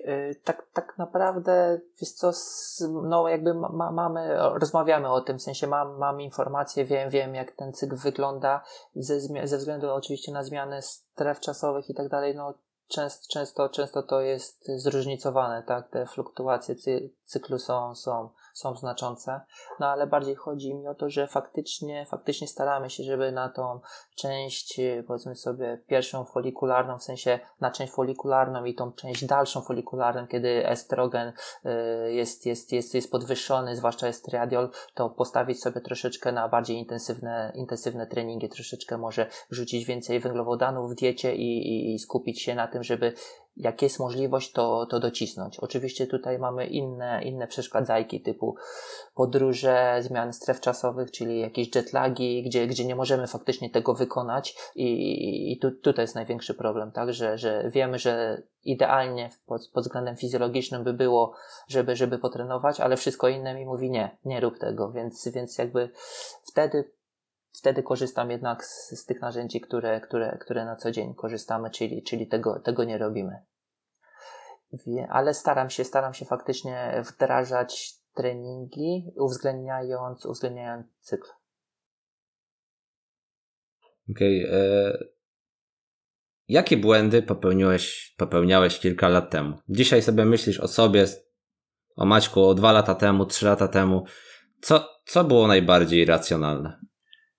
S2: Y, tak, tak naprawdę, wiesz co, no jakby ma, mamy, rozmawiamy o tym, w sensie mam, mam informacje, wiem, wiem jak ten cykl wygląda, ze, ze względu oczywiście na zmiany stref czasowych i tak dalej, no często, często, często to jest zróżnicowane, tak, te fluktuacje cyklu są, są, są znaczące, no ale bardziej chodzi mi o to, że faktycznie, faktycznie staramy się, żeby na tą część, powiedzmy sobie, pierwszą folikularną, w sensie na część folikularną i tą część dalszą folikularną, kiedy estrogen y, jest, jest, jest, jest podwyższony, zwłaszcza estradiol, to postawić sobie troszeczkę na bardziej intensywne, intensywne treningi, troszeczkę może rzucić więcej węglowodanów w diecie i, i, i skupić się na tym, żeby jak jest możliwość, to, to docisnąć. Oczywiście tutaj mamy inne, inne przeszkadzajki typu podróże, zmiany stref czasowych, czyli jakieś jetlagi, gdzie, gdzie nie możemy faktycznie tego wykonać i, i tu, tutaj jest największy problem, tak, że, że wiemy, że idealnie pod, pod względem fizjologicznym by było, żeby, żeby potrenować, ale wszystko inne mi mówi nie, nie rób tego, więc, więc jakby wtedy wtedy korzystam jednak z, z, tych narzędzi, które, które, które na co dzień korzystamy, czyli, czyli tego, tego nie robimy. Ale staram się, staram się faktycznie wdrażać treningi, uwzględniając, uwzględniając cykl.
S1: Okej. Okay, e... Jakie błędy popełniłeś, popełniałeś kilka lat temu? Dzisiaj sobie myślisz o sobie, o Maćku, o dwa lata temu, trzy lata temu. Co, co było najbardziej racjonalne?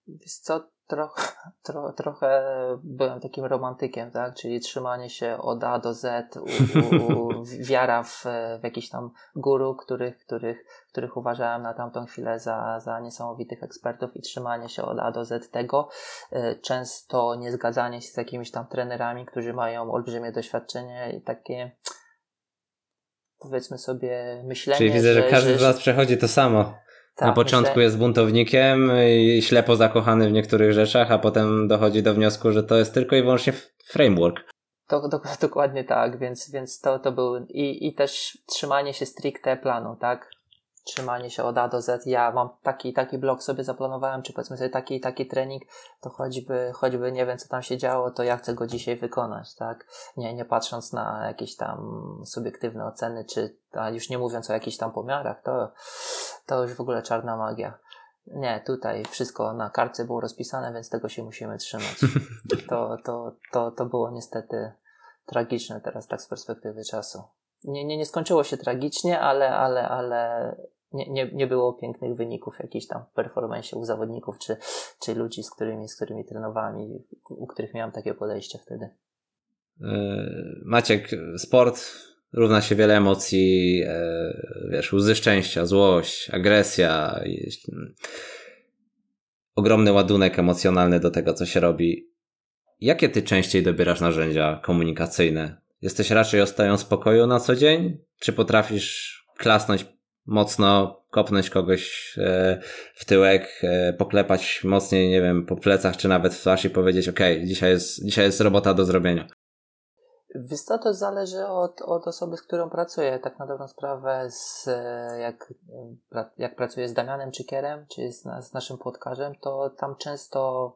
S2: Wiesz co, tro, tro, trochę byłem takim romantykiem, tak? Czyli trzymanie się od A do Z, u, u, wiara w, w jakichś tam guru, których, których, których uważałem na tamtą chwilę za, za niesamowitych ekspertów i trzymanie się od A do Z tego. E, często nie zgadzanie się z jakimiś tam trenerami, którzy mają olbrzymie doświadczenie i takie powiedzmy sobie myślenie.
S1: Czyli widzę, że, że każdy że, z Was przechodzi to samo. Tak, na początku myślę... jest buntownikiem i ślepo zakochany w niektórych rzeczach, a potem dochodzi do wniosku, że to jest tylko i wyłącznie framework.
S2: To, dokładnie tak, więc, więc to, to był i, i też trzymanie się stricte planu, tak? trzymanie się od A do Z. Ja mam taki taki blok sobie zaplanowałem, czy powiedzmy sobie taki taki trening, to choćby, choćby nie wiem co tam się działo, to ja chcę go dzisiaj wykonać, tak? Nie, nie patrząc na jakieś tam subiektywne oceny, czy a już nie mówiąc o jakichś tam pomiarach, to, to już w ogóle czarna magia. Nie, tutaj wszystko na kartce było rozpisane, więc tego się musimy trzymać. To, to, to, to było niestety tragiczne teraz tak z perspektywy czasu. Nie, nie, nie skończyło się tragicznie, ale, ale, ale nie, nie, nie było pięknych wyników jakichś tam w performance u zawodników, czy, czy ludzi, z którymi, z którymi trenowałem i u których miałem takie podejście wtedy.
S1: E, Maciek, sport równa się wiele emocji, e, wiesz, łzy szczęścia, złość, agresja, ogromny ładunek emocjonalny do tego, co się robi. Jakie ty częściej dobierasz narzędzia komunikacyjne? Jesteś raczej ostają spokoju na co dzień? Czy potrafisz klasnąć mocno, kopnąć kogoś e, w tyłek, e, poklepać mocniej, nie wiem, po plecach, czy nawet w twarz i powiedzieć, ok, dzisiaj jest, dzisiaj jest robota do zrobienia?
S2: Wiesz co, to zależy od, od osoby, z którą pracuję. Tak na dobrą sprawę, z, jak, jak pracuję z Damianem Czykierem, czy z, z naszym płotkarzem, to tam często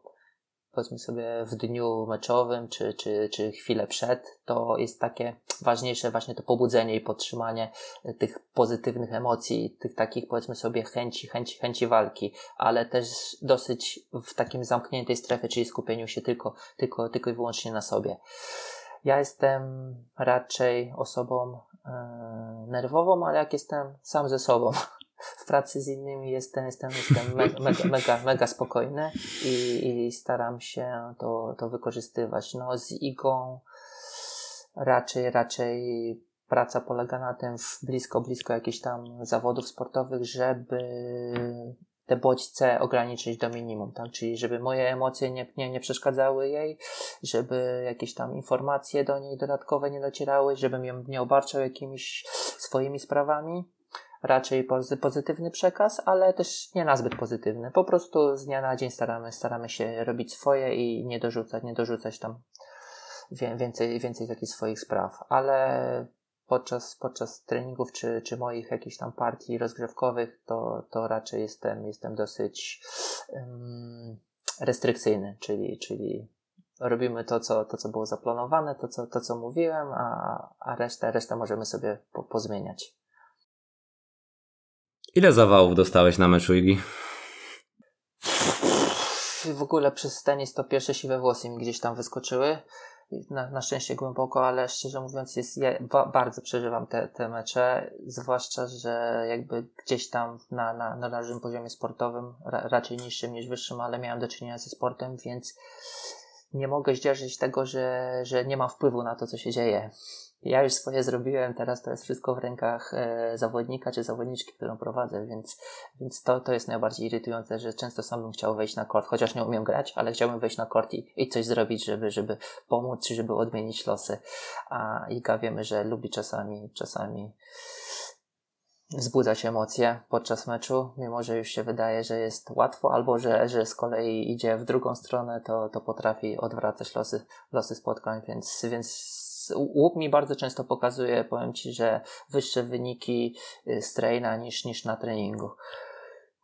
S2: powiedzmy sobie w dniu meczowym, czy, czy, czy chwilę przed, to jest takie ważniejsze właśnie to pobudzenie i podtrzymanie tych pozytywnych emocji, tych takich powiedzmy sobie chęci, chęci, chęci walki, ale też dosyć w takim zamkniętej strefie, czyli skupieniu się tylko, tylko, tylko i wyłącznie na sobie. Ja jestem raczej osobą e, nerwową, ale jak jestem sam ze sobą, w pracy z innymi jestem, jestem, jestem mega, mega, mega, mega spokojny i, i staram się to, to wykorzystywać. No, z igą raczej, raczej praca polega na tym w blisko, blisko jakichś tam zawodów sportowych, żeby te bodźce ograniczyć do minimum, tak? Czyli żeby moje emocje nie, nie, nie przeszkadzały jej, żeby jakieś tam informacje do niej dodatkowe nie docierały, żebym ją nie obarczał jakimiś swoimi sprawami raczej pozytywny przekaz, ale też nie nazbyt pozytywny. Po prostu z dnia na dzień staramy, staramy się robić swoje i nie dorzucać, nie dorzucać tam więcej, więcej takich swoich spraw, ale podczas, podczas treningów czy, czy moich jakichś tam partii rozgrzewkowych to, to raczej jestem, jestem dosyć um, restrykcyjny, czyli, czyli robimy to co, to, co było zaplanowane, to, co, to, co mówiłem, a, a resztę, resztę możemy sobie po, pozmieniać.
S1: Ile zawałów dostałeś na meczu Igi?
S2: W ogóle przez tenis to pierwsze siwe włosy mi gdzieś tam wyskoczyły. Na, na szczęście głęboko, ale szczerze mówiąc, jest, ja ba, bardzo przeżywam te, te mecze, zwłaszcza, że jakby gdzieś tam na, na, na naszym poziomie sportowym, ra, raczej niższym niż wyższym, ale miałem do czynienia ze sportem, więc nie mogę zdzierżyć tego, że, że nie mam wpływu na to, co się dzieje ja już swoje zrobiłem, teraz to jest wszystko w rękach e, zawodnika czy zawodniczki, którą prowadzę, więc, więc to, to jest najbardziej irytujące, że często sam bym chciał wejść na kort, chociaż nie umiem grać, ale chciałbym wejść na kort i, i coś zrobić, żeby, żeby pomóc, żeby odmienić losy. A Iga wiemy, że lubi czasami, czasami wzbudzać emocje podczas meczu, mimo że już się wydaje, że jest łatwo, albo że, że z kolei idzie w drugą stronę, to, to potrafi odwracać losy, losy spotkań, więc, więc łup mi bardzo często pokazuje, powiem Ci, że wyższe wyniki y, z traina niż, niż na treningu.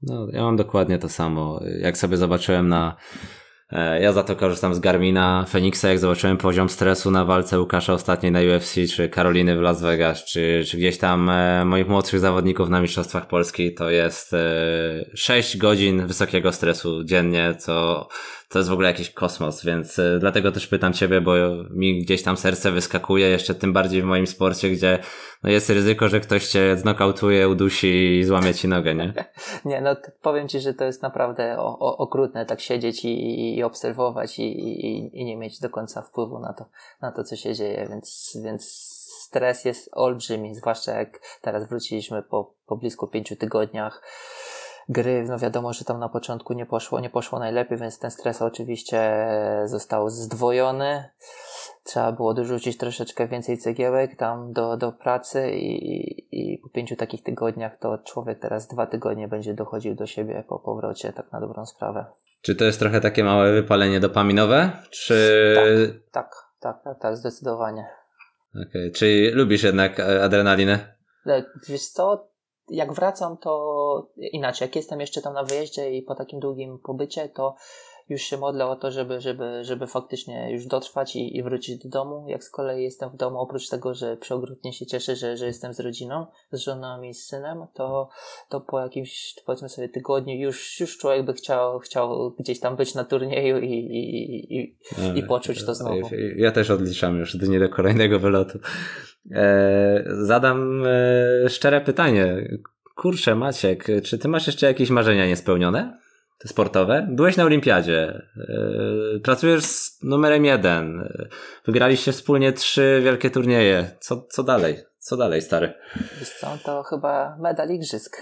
S1: No, ja mam dokładnie to samo. Jak sobie zobaczyłem na e, ja za to korzystam z Garmina Feniksa, jak zobaczyłem poziom stresu na walce Łukasza ostatniej na UFC, czy Karoliny w Las Vegas, czy, czy gdzieś tam e, moich młodszych zawodników na Mistrzostwach Polski, to jest 6 e, godzin wysokiego stresu dziennie, co to jest w ogóle jakiś kosmos, więc y, dlatego też pytam Ciebie, bo mi gdzieś tam serce wyskakuje, jeszcze tym bardziej w moim sporcie, gdzie no jest ryzyko, że ktoś Cię znokautuje, udusi i złamie Ci nogę, nie?
S2: nie, no powiem Ci, że to jest naprawdę o, o, okrutne tak siedzieć i, i obserwować i, i, i nie mieć do końca wpływu na to, na to co się dzieje, więc, więc stres jest olbrzymi, zwłaszcza jak teraz wróciliśmy po, po blisko pięciu tygodniach gry, no wiadomo, że tam na początku nie poszło, nie poszło najlepiej, więc ten stres oczywiście został zdwojony. Trzeba było dorzucić troszeczkę więcej cegiełek tam do, do pracy i, i po pięciu takich tygodniach to człowiek teraz dwa tygodnie będzie dochodził do siebie po powrocie, tak na dobrą sprawę.
S1: Czy to jest trochę takie małe wypalenie dopaminowe? Czy...
S2: Tak, tak, tak, tak, tak zdecydowanie.
S1: Okej, okay. czyli lubisz jednak e, adrenalinę?
S2: E, wiesz co, jak wracam, to inaczej. Jak jestem jeszcze tam na wyjeździe i po takim długim pobycie, to już się modlę o to, żeby, żeby, żeby faktycznie już dotrwać i, i wrócić do domu. Jak z kolei jestem w domu, oprócz tego, że przeogromnie się cieszę, że, że jestem z rodziną, z żoną i z synem, to, to po jakimś, powiedzmy sobie, tygodniu już, już człowiek by chciał, chciał gdzieś tam być na turnieju i, i, i, i poczuć to znowu.
S1: Ja też odliczam już dni do kolejnego wylotu. E, zadam e, szczere pytanie. Kurczę, Maciek, czy ty masz jeszcze jakieś marzenia niespełnione? sportowe. Byłeś na olimpiadzie, yy, pracujesz z numerem jeden, wygraliście wspólnie trzy wielkie turnieje. Co, co dalej? Co dalej, stary?
S2: Wiesz co, to chyba medal igrzysk.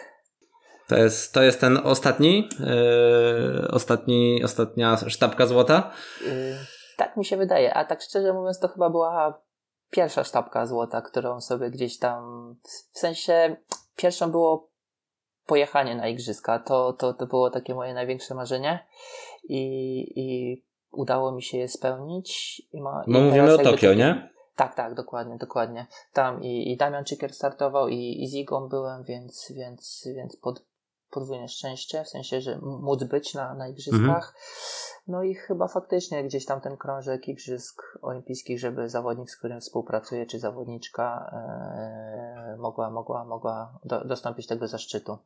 S1: To jest, to jest ten ostatni, yy, ostatni, ostatnia sztabka złota? Yy,
S2: tak mi się wydaje, a tak szczerze mówiąc to chyba była pierwsza sztabka złota, którą sobie gdzieś tam, w sensie pierwszą było pojechanie na igrzyska. To, to, to było takie moje największe marzenie i, i udało mi się je spełnić. I
S1: ma, no mówimy o Tokio, nie?
S2: Tak, tak, dokładnie, dokładnie. Tam i, i Damian Czykier startował i, i Zigą byłem, więc, więc, więc pod, podwójne szczęście, w sensie, że móc być na, na igrzyskach. Mhm. No i chyba faktycznie gdzieś tam ten krążek igrzysk olimpijskich, żeby zawodnik, z którym współpracuje, czy zawodniczka e, mogła, mogła, mogła do, dostąpić tego zaszczytu.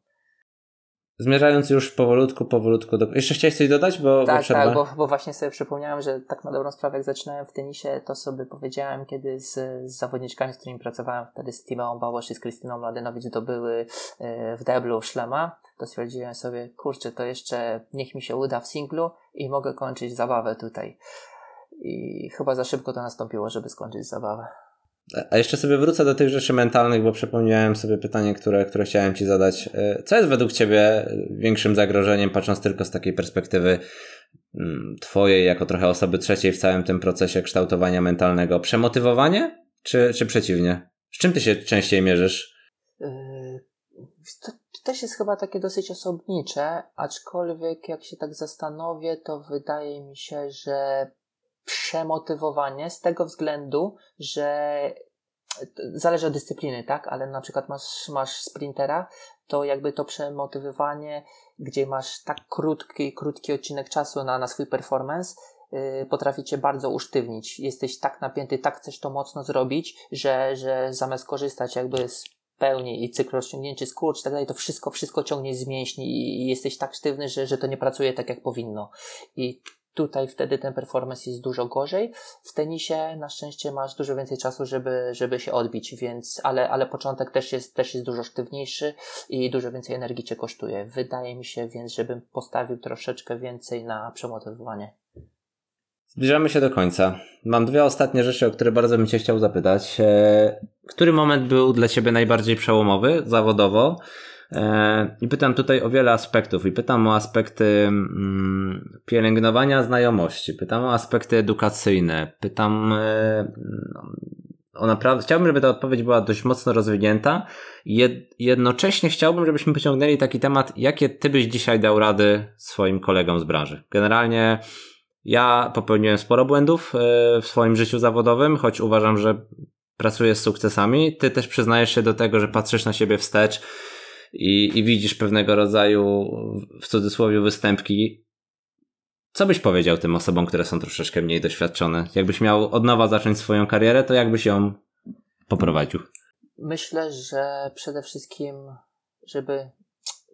S1: Zmierzając już powolutku, powolutku. Do... Jeszcze chciałeś coś dodać? Bo,
S2: tak, bo tak, bo, bo, właśnie sobie przypomniałem, że tak na dobrą sprawę, jak zaczynałem w tenisie, to sobie powiedziałem, kiedy z, z zawodniczkami, z którymi pracowałem wtedy, z Timą Bałosz i z Krystyną Mladenowicz zdobyły e, w deblu szlema, to stwierdziłem sobie, kurczę, to jeszcze niech mi się uda w singlu i mogę kończyć zabawę tutaj. I chyba za szybko to nastąpiło, żeby skończyć zabawę.
S1: A jeszcze sobie wrócę do tych rzeczy mentalnych, bo przypomniałem sobie pytanie, które, które chciałem Ci zadać. E, co jest według Ciebie większym zagrożeniem, patrząc tylko z takiej perspektywy mm, Twojej, jako trochę osoby trzeciej w całym tym procesie kształtowania mentalnego? Przemotywowanie, czy, czy przeciwnie? Z czym Ty się częściej mierzysz? Yy,
S2: to też jest chyba takie dosyć osobnicze, aczkolwiek jak się tak zastanowię, to wydaje mi się, że przemotywowanie z tego względu, że zależy od dyscypliny, tak? Ale na przykład masz, masz sprintera, to jakby to przemotywowanie, gdzie masz tak krótki, krótki odcinek czasu na, na swój performance, yy, potrafi cię bardzo usztywnić. Jesteś tak napięty, tak chcesz to mocno zrobić, że, że zamiast korzystać jakby z pełni i cykl rozciągnięcie, skurcz i tak dalej, to wszystko, wszystko ciągnie z mięśni i jesteś tak sztywny, że, że to nie pracuje tak jak powinno. I tutaj wtedy ten performance jest dużo gorzej. W tenisie na szczęście masz dużo więcej czasu, żeby, żeby się odbić, więc, ale, ale początek też jest, też jest dużo sztywniejszy i dużo więcej energii cię kosztuje. Wydaje mi się więc, żebym postawił troszeczkę więcej na przemotywowanie.
S1: Zbliżamy się do końca. Mam dwie ostatnie rzeczy, o które bardzo bym Cię chciał zapytać. Który moment był dla Ciebie najbardziej przełomowy zawodowo? E, I pytam tutaj o wiele aspektów. I pytam o aspekty mm, pielęgnowania znajomości, pytam o aspekty edukacyjne, pytam e, o naprawdę. Chciałbym, żeby ta odpowiedź była dość mocno rozwinięta. Jednocześnie chciałbym, żebyśmy pociągnęli taki temat, jakie ty byś dzisiaj dał rady swoim kolegom z branży. Generalnie ja popełniłem sporo błędów e, w swoim życiu zawodowym, choć uważam, że pracuję z sukcesami. Ty też przyznajesz się do tego, że patrzysz na siebie wstecz i, i widzisz pewnego rodzaju, w cudzysłowie, występki. Co byś powiedział tym osobom, które są troszeczkę mniej doświadczone? Jakbyś miał od nowa zacząć swoją karierę, to jakbyś ją poprowadził?
S2: Myślę, że przede wszystkim, żeby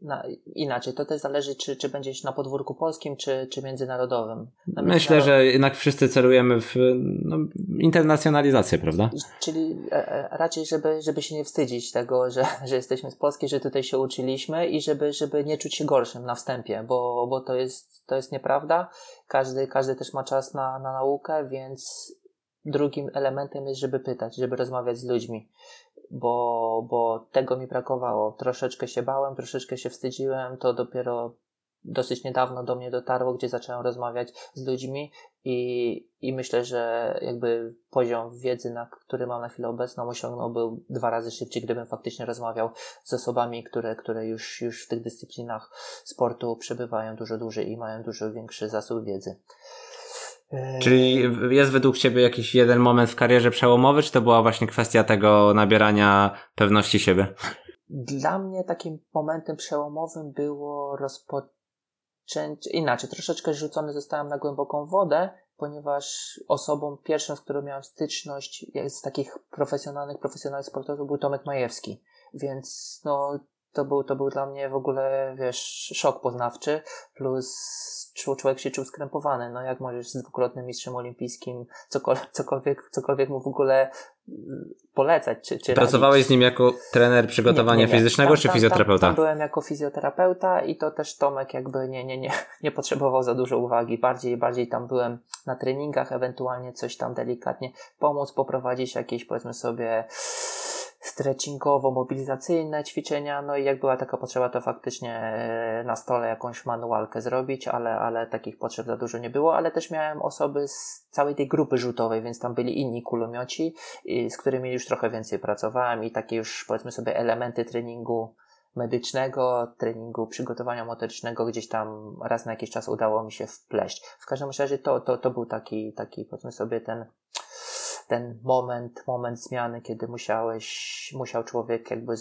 S2: na, inaczej, to też zależy, czy, czy będziesz na podwórku polskim, czy, czy międzynarodowym. Na
S1: Myślę, że jednak wszyscy celujemy w no, internacjonalizację, prawda?
S2: Czyli e, e, raczej, żeby, żeby się nie wstydzić tego, że, że jesteśmy z Polski, że tutaj się uczyliśmy i żeby, żeby nie czuć się gorszym na wstępie, bo, bo to, jest, to jest nieprawda. Każdy, każdy też ma czas na, na naukę, więc drugim elementem jest, żeby pytać, żeby rozmawiać z ludźmi bo, bo tego mi brakowało. Troszeczkę się bałem, troszeczkę się wstydziłem, to dopiero dosyć niedawno do mnie dotarło, gdzie zacząłem rozmawiać z ludźmi i, i myślę, że jakby poziom wiedzy, na który mam na chwilę obecną, osiągnąłby dwa razy szybciej, gdybym faktycznie rozmawiał z osobami, które, które już, już w tych dyscyplinach sportu przebywają dużo dłużej i mają dużo większy zasób wiedzy.
S1: Czyli jest według Ciebie jakiś jeden moment w karierze przełomowy, czy to była właśnie kwestia tego nabierania pewności siebie?
S2: Dla mnie takim momentem przełomowym było rozpoczęcie, inaczej, troszeczkę rzucony zostałem na głęboką wodę, ponieważ osobą pierwszą, z którą miałem styczność z takich profesjonalnych, profesjonalnych sportowców był Tomek Majewski. Więc no, to był, to był dla mnie w ogóle, wiesz, szok poznawczy, plus człowiek się czuł skrępowany. No jak możesz z dwukrotnym mistrzem olimpijskim cokolwiek, cokolwiek, cokolwiek mu w ogóle mm, polecać? Czy, czy
S1: Pracowałeś radzić? z nim jako trener przygotowania nie, nie, nie.
S2: fizycznego
S1: tam, czy tam, fizjoterapeuta?
S2: Tam, tam, byłem jako fizjoterapeuta i to też Tomek jakby nie, nie, nie, nie potrzebował za dużo uwagi. Bardziej, bardziej tam byłem na treningach, ewentualnie coś tam delikatnie pomóc, poprowadzić jakieś powiedzmy sobie stretchingowo-mobilizacyjne ćwiczenia, no i jak była taka potrzeba, to faktycznie e, na stole jakąś manualkę zrobić, ale, ale takich potrzeb za dużo nie było, ale też miałem osoby z całej tej grupy rzutowej, więc tam byli inni kulomioci, z którymi już trochę więcej pracowałem i takie już powiedzmy sobie elementy treningu medycznego, treningu przygotowania motorycznego gdzieś tam raz na jakiś czas udało mi się wpleść. W każdym razie to, to, to był taki, taki powiedzmy sobie ten ten moment, moment zmiany, kiedy musiałeś, musiał człowiek jakby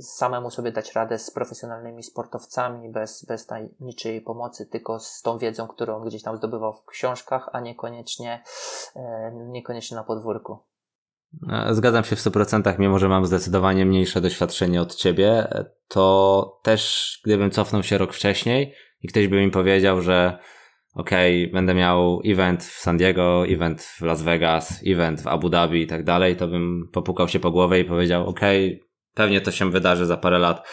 S2: samemu sobie dać radę z profesjonalnymi sportowcami, bez, bez niczyjej pomocy, tylko z tą wiedzą, którą gdzieś tam zdobywał w książkach, a niekoniecznie, e, niekoniecznie na podwórku.
S1: E, zgadzam się w 100%, mimo że mam zdecydowanie mniejsze doświadczenie od ciebie, to też gdybym cofnął się rok wcześniej i ktoś by mi powiedział, że okay, będę miał event w San Diego, event w Las Vegas, event w Abu Dhabi i tak dalej, to bym popukał się po głowie i powiedział, okay, pewnie to się wydarzy za parę lat.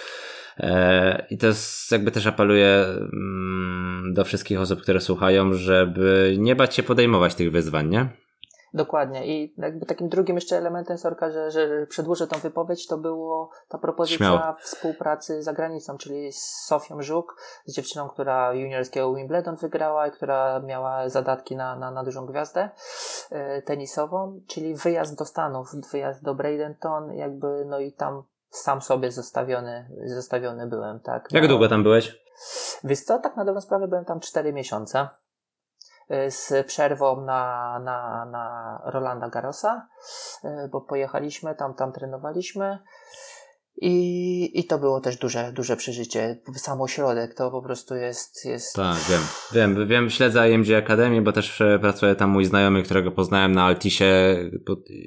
S1: E, I to jest, jakby też apeluję mm, do wszystkich osób, które słuchają, żeby nie bać się podejmować tych wyzwań, nie?
S2: Dokładnie. I jakby takim drugim jeszcze elementem, Sorka, że, że przedłużę tą wypowiedź, to było ta propozycja Śmiało. współpracy za granicą, czyli z Sofią Żuk, z dziewczyną, która juniorskiego Wimbledon wygrała i która miała zadatki na, na, na dużą gwiazdę e, tenisową, czyli wyjazd do Stanów, wyjazd do Bradenton, jakby, no i tam sam sobie zostawiony, zostawiony byłem, tak.
S1: Jak no, długo tam byłeś?
S2: Wiesz co, tak na dobrą sprawę byłem tam 4 miesiące. Y, z przerwą na, na, na Rolanda Garrosa, y, bo pojechaliśmy, tam, tam trenowaliśmy. I, I to było też duże, duże przeżycie. Sam ośrodek to po prostu jest. jest...
S1: Tak, wiem. Wiem, wiem, śledzę IMG Akademię, bo też pracuje tam mój znajomy, którego poznałem na Altisie.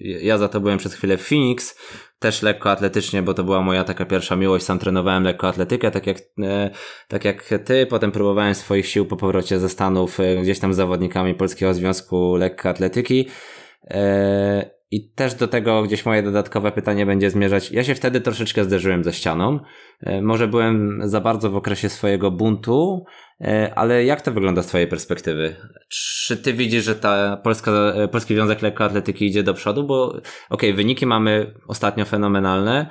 S1: Ja za to byłem przez chwilę w Phoenix, też lekko atletycznie, bo to była moja taka pierwsza miłość. Sam trenowałem lekko atletykę, tak jak, e, tak jak ty. Potem próbowałem swoich sił po powrocie ze Stanów, e, gdzieś tam z zawodnikami Polskiego Związku Lekkoatletyki. E, i też do tego gdzieś moje dodatkowe pytanie będzie zmierzać. Ja się wtedy troszeczkę zderzyłem ze ścianą. E, może byłem za bardzo w okresie swojego buntu, e, ale jak to wygląda z Twojej perspektywy? Czy Ty widzisz, że ta Polska, e, Polski Związek Lekkoatletyki idzie do przodu? Bo okej, okay, wyniki mamy ostatnio fenomenalne.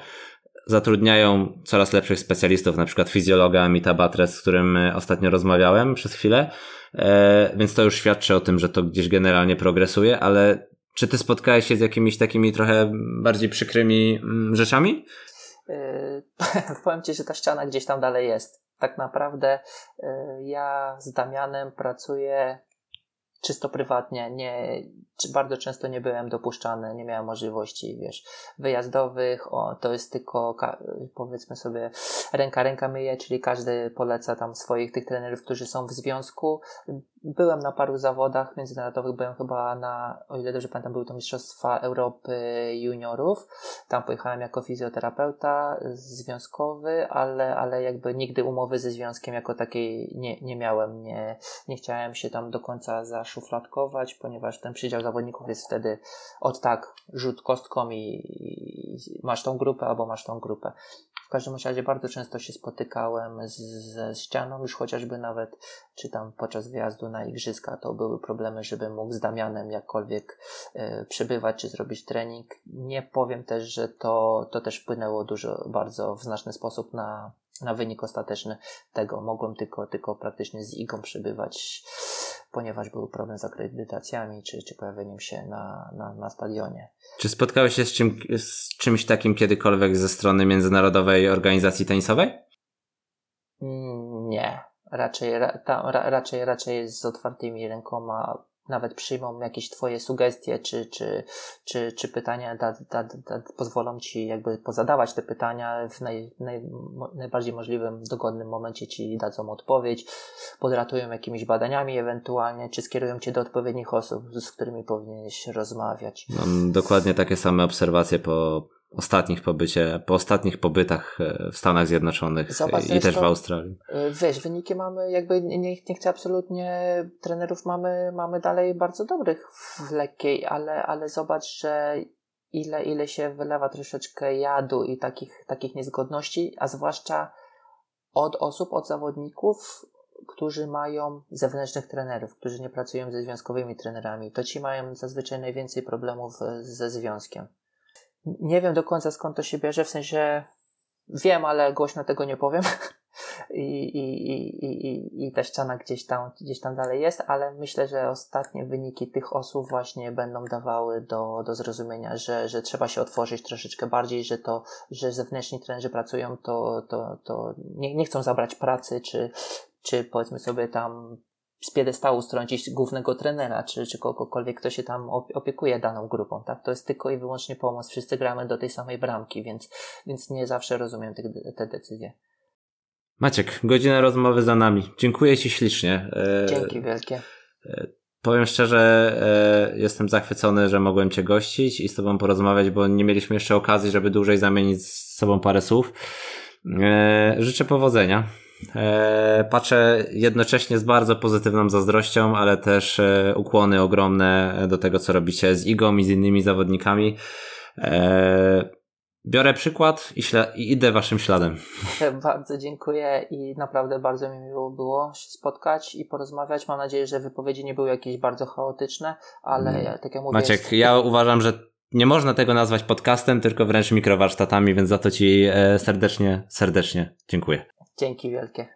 S1: Zatrudniają coraz lepszych specjalistów, na przykład fizjologa Amita Batres, z którym ostatnio rozmawiałem przez chwilę, więc to już świadczy o tym, że to gdzieś generalnie progresuje, ale czy ty spotkałeś się z jakimiś takimi trochę bardziej przykrymi mm, rzeczami?
S2: Yy, powiem ci, że ta ściana gdzieś tam dalej jest. Tak naprawdę yy, ja z Damianem pracuję czysto prywatnie. Nie, bardzo często nie byłem dopuszczany, nie miałem możliwości, wiesz, wyjazdowych, o, to jest tylko, powiedzmy sobie, ręka ręka myje, czyli każdy poleca tam swoich tych trenerów, którzy są w związku. Byłem na paru zawodach międzynarodowych, byłem chyba na, o ile dobrze pamiętam, były to Mistrzostwa Europy Juniorów. Tam pojechałem jako fizjoterapeuta związkowy, ale, ale jakby nigdy umowy ze związkiem jako takiej nie, nie miałem. Nie, nie chciałem się tam do końca zaszufladkować, ponieważ ten przydział zawodników jest wtedy od tak, rzut kostką i, i masz tą grupę albo masz tą grupę. W każdym razie bardzo często się spotykałem z, ze ścianą, już chociażby nawet, czy tam podczas wyjazdu na igrzyska, to były problemy, żeby mógł z Damianem jakkolwiek e, przebywać, czy zrobić trening. Nie powiem też, że to, to też wpłynęło dużo, bardzo w znaczny sposób na, na wynik ostateczny tego. Mogłem tylko, tylko praktycznie z Igą przebywać, ponieważ był problem z akredytacjami, czy, czy pojawieniem się na, na, na stadionie.
S1: Czy spotkałeś się z, czym, z czymś takim kiedykolwiek ze strony Międzynarodowej Organizacji Tenisowej?
S2: Mm, nie. Raczej, ra, ra, raczej, raczej z otwartymi rękoma nawet przyjmą jakieś Twoje sugestie czy, czy, czy, czy pytania, da, da, da, pozwolą Ci jakby pozadawać te pytania w naj, naj, najbardziej możliwym, dogodnym momencie Ci dadzą odpowiedź, podratują jakimiś badaniami ewentualnie, czy skierują Cię do odpowiednich osób, z którymi powinieneś rozmawiać.
S1: Mam dokładnie takie same obserwacje po ostatnich pobycie, po ostatnich pobytach e, w Stanach Zjednoczonych Zobacz, i też w Australii.
S2: E, wiesz, wyniki mamy jakby, nie, nie chcę absolutnie, trenerów mamy, mamy dalej bardzo dobrych w lekkiej, ale, ale zobacz, że ile, ile się wylewa troszeczkę jadu i takich, takich niezgodności, a zwłaszcza od osób, od zawodników, którzy mają zewnętrznych trenerów, którzy nie pracują ze związkowymi trenerami. To ci mają zazwyczaj najwięcej problemów ze związkiem nie wiem do końca skąd to się bierze, w sensie wiem, ale głośno tego nie powiem. I, i, i, i, i ta ściana gdzieś tam, gdzieś tam dalej jest, ale myślę, że ostatnie wyniki tych osób właśnie będą dawały do, do zrozumienia, że, że trzeba się otworzyć troszeczkę bardziej, że to, że zewnętrzni trenerzy pracują, to, to, to nie, nie chcą zabrać pracy, czy, czy powiedzmy sobie tam z piedestału strącić głównego trenera, czy, czy kogokolwiek, kto się tam opiekuje daną grupą, tak? To jest tylko i wyłącznie pomoc. Wszyscy gramy do tej samej bramki, więc, więc nie zawsze rozumiem te, te decyzje.
S1: Maciek, godzina rozmowy za nami. Dziękuję Ci ślicznie.
S2: E, Dzięki wielkie.
S1: E, powiem szczerze, e, jestem zachwycony, że mogłem Cię gościć i z Tobą porozmawiać, bo nie mieliśmy jeszcze okazji, żeby dłużej zamienić z sobą parę słów. Życzę powodzenia patrzę jednocześnie z bardzo pozytywną zazdrością, ale też e, ukłony ogromne do tego, co robicie z Igą i z innymi zawodnikami. E, biorę przykład i, i, idę waszym śladem.
S2: Bardzo dziękuję i naprawdę bardzo mi miło było się spotkać i porozmawiać. Mam nadzieję, że wypowiedzi nie były jakieś bardzo chaotyczne, ale mm. tak jak mówię...
S1: Maciek, jest... ja uważam, że nie można tego nazwać podcastem, tylko wręcz mikrowarsztatami, więc za to ci serdecznie, serdecznie dziękuję.
S2: Dzięki wielkie.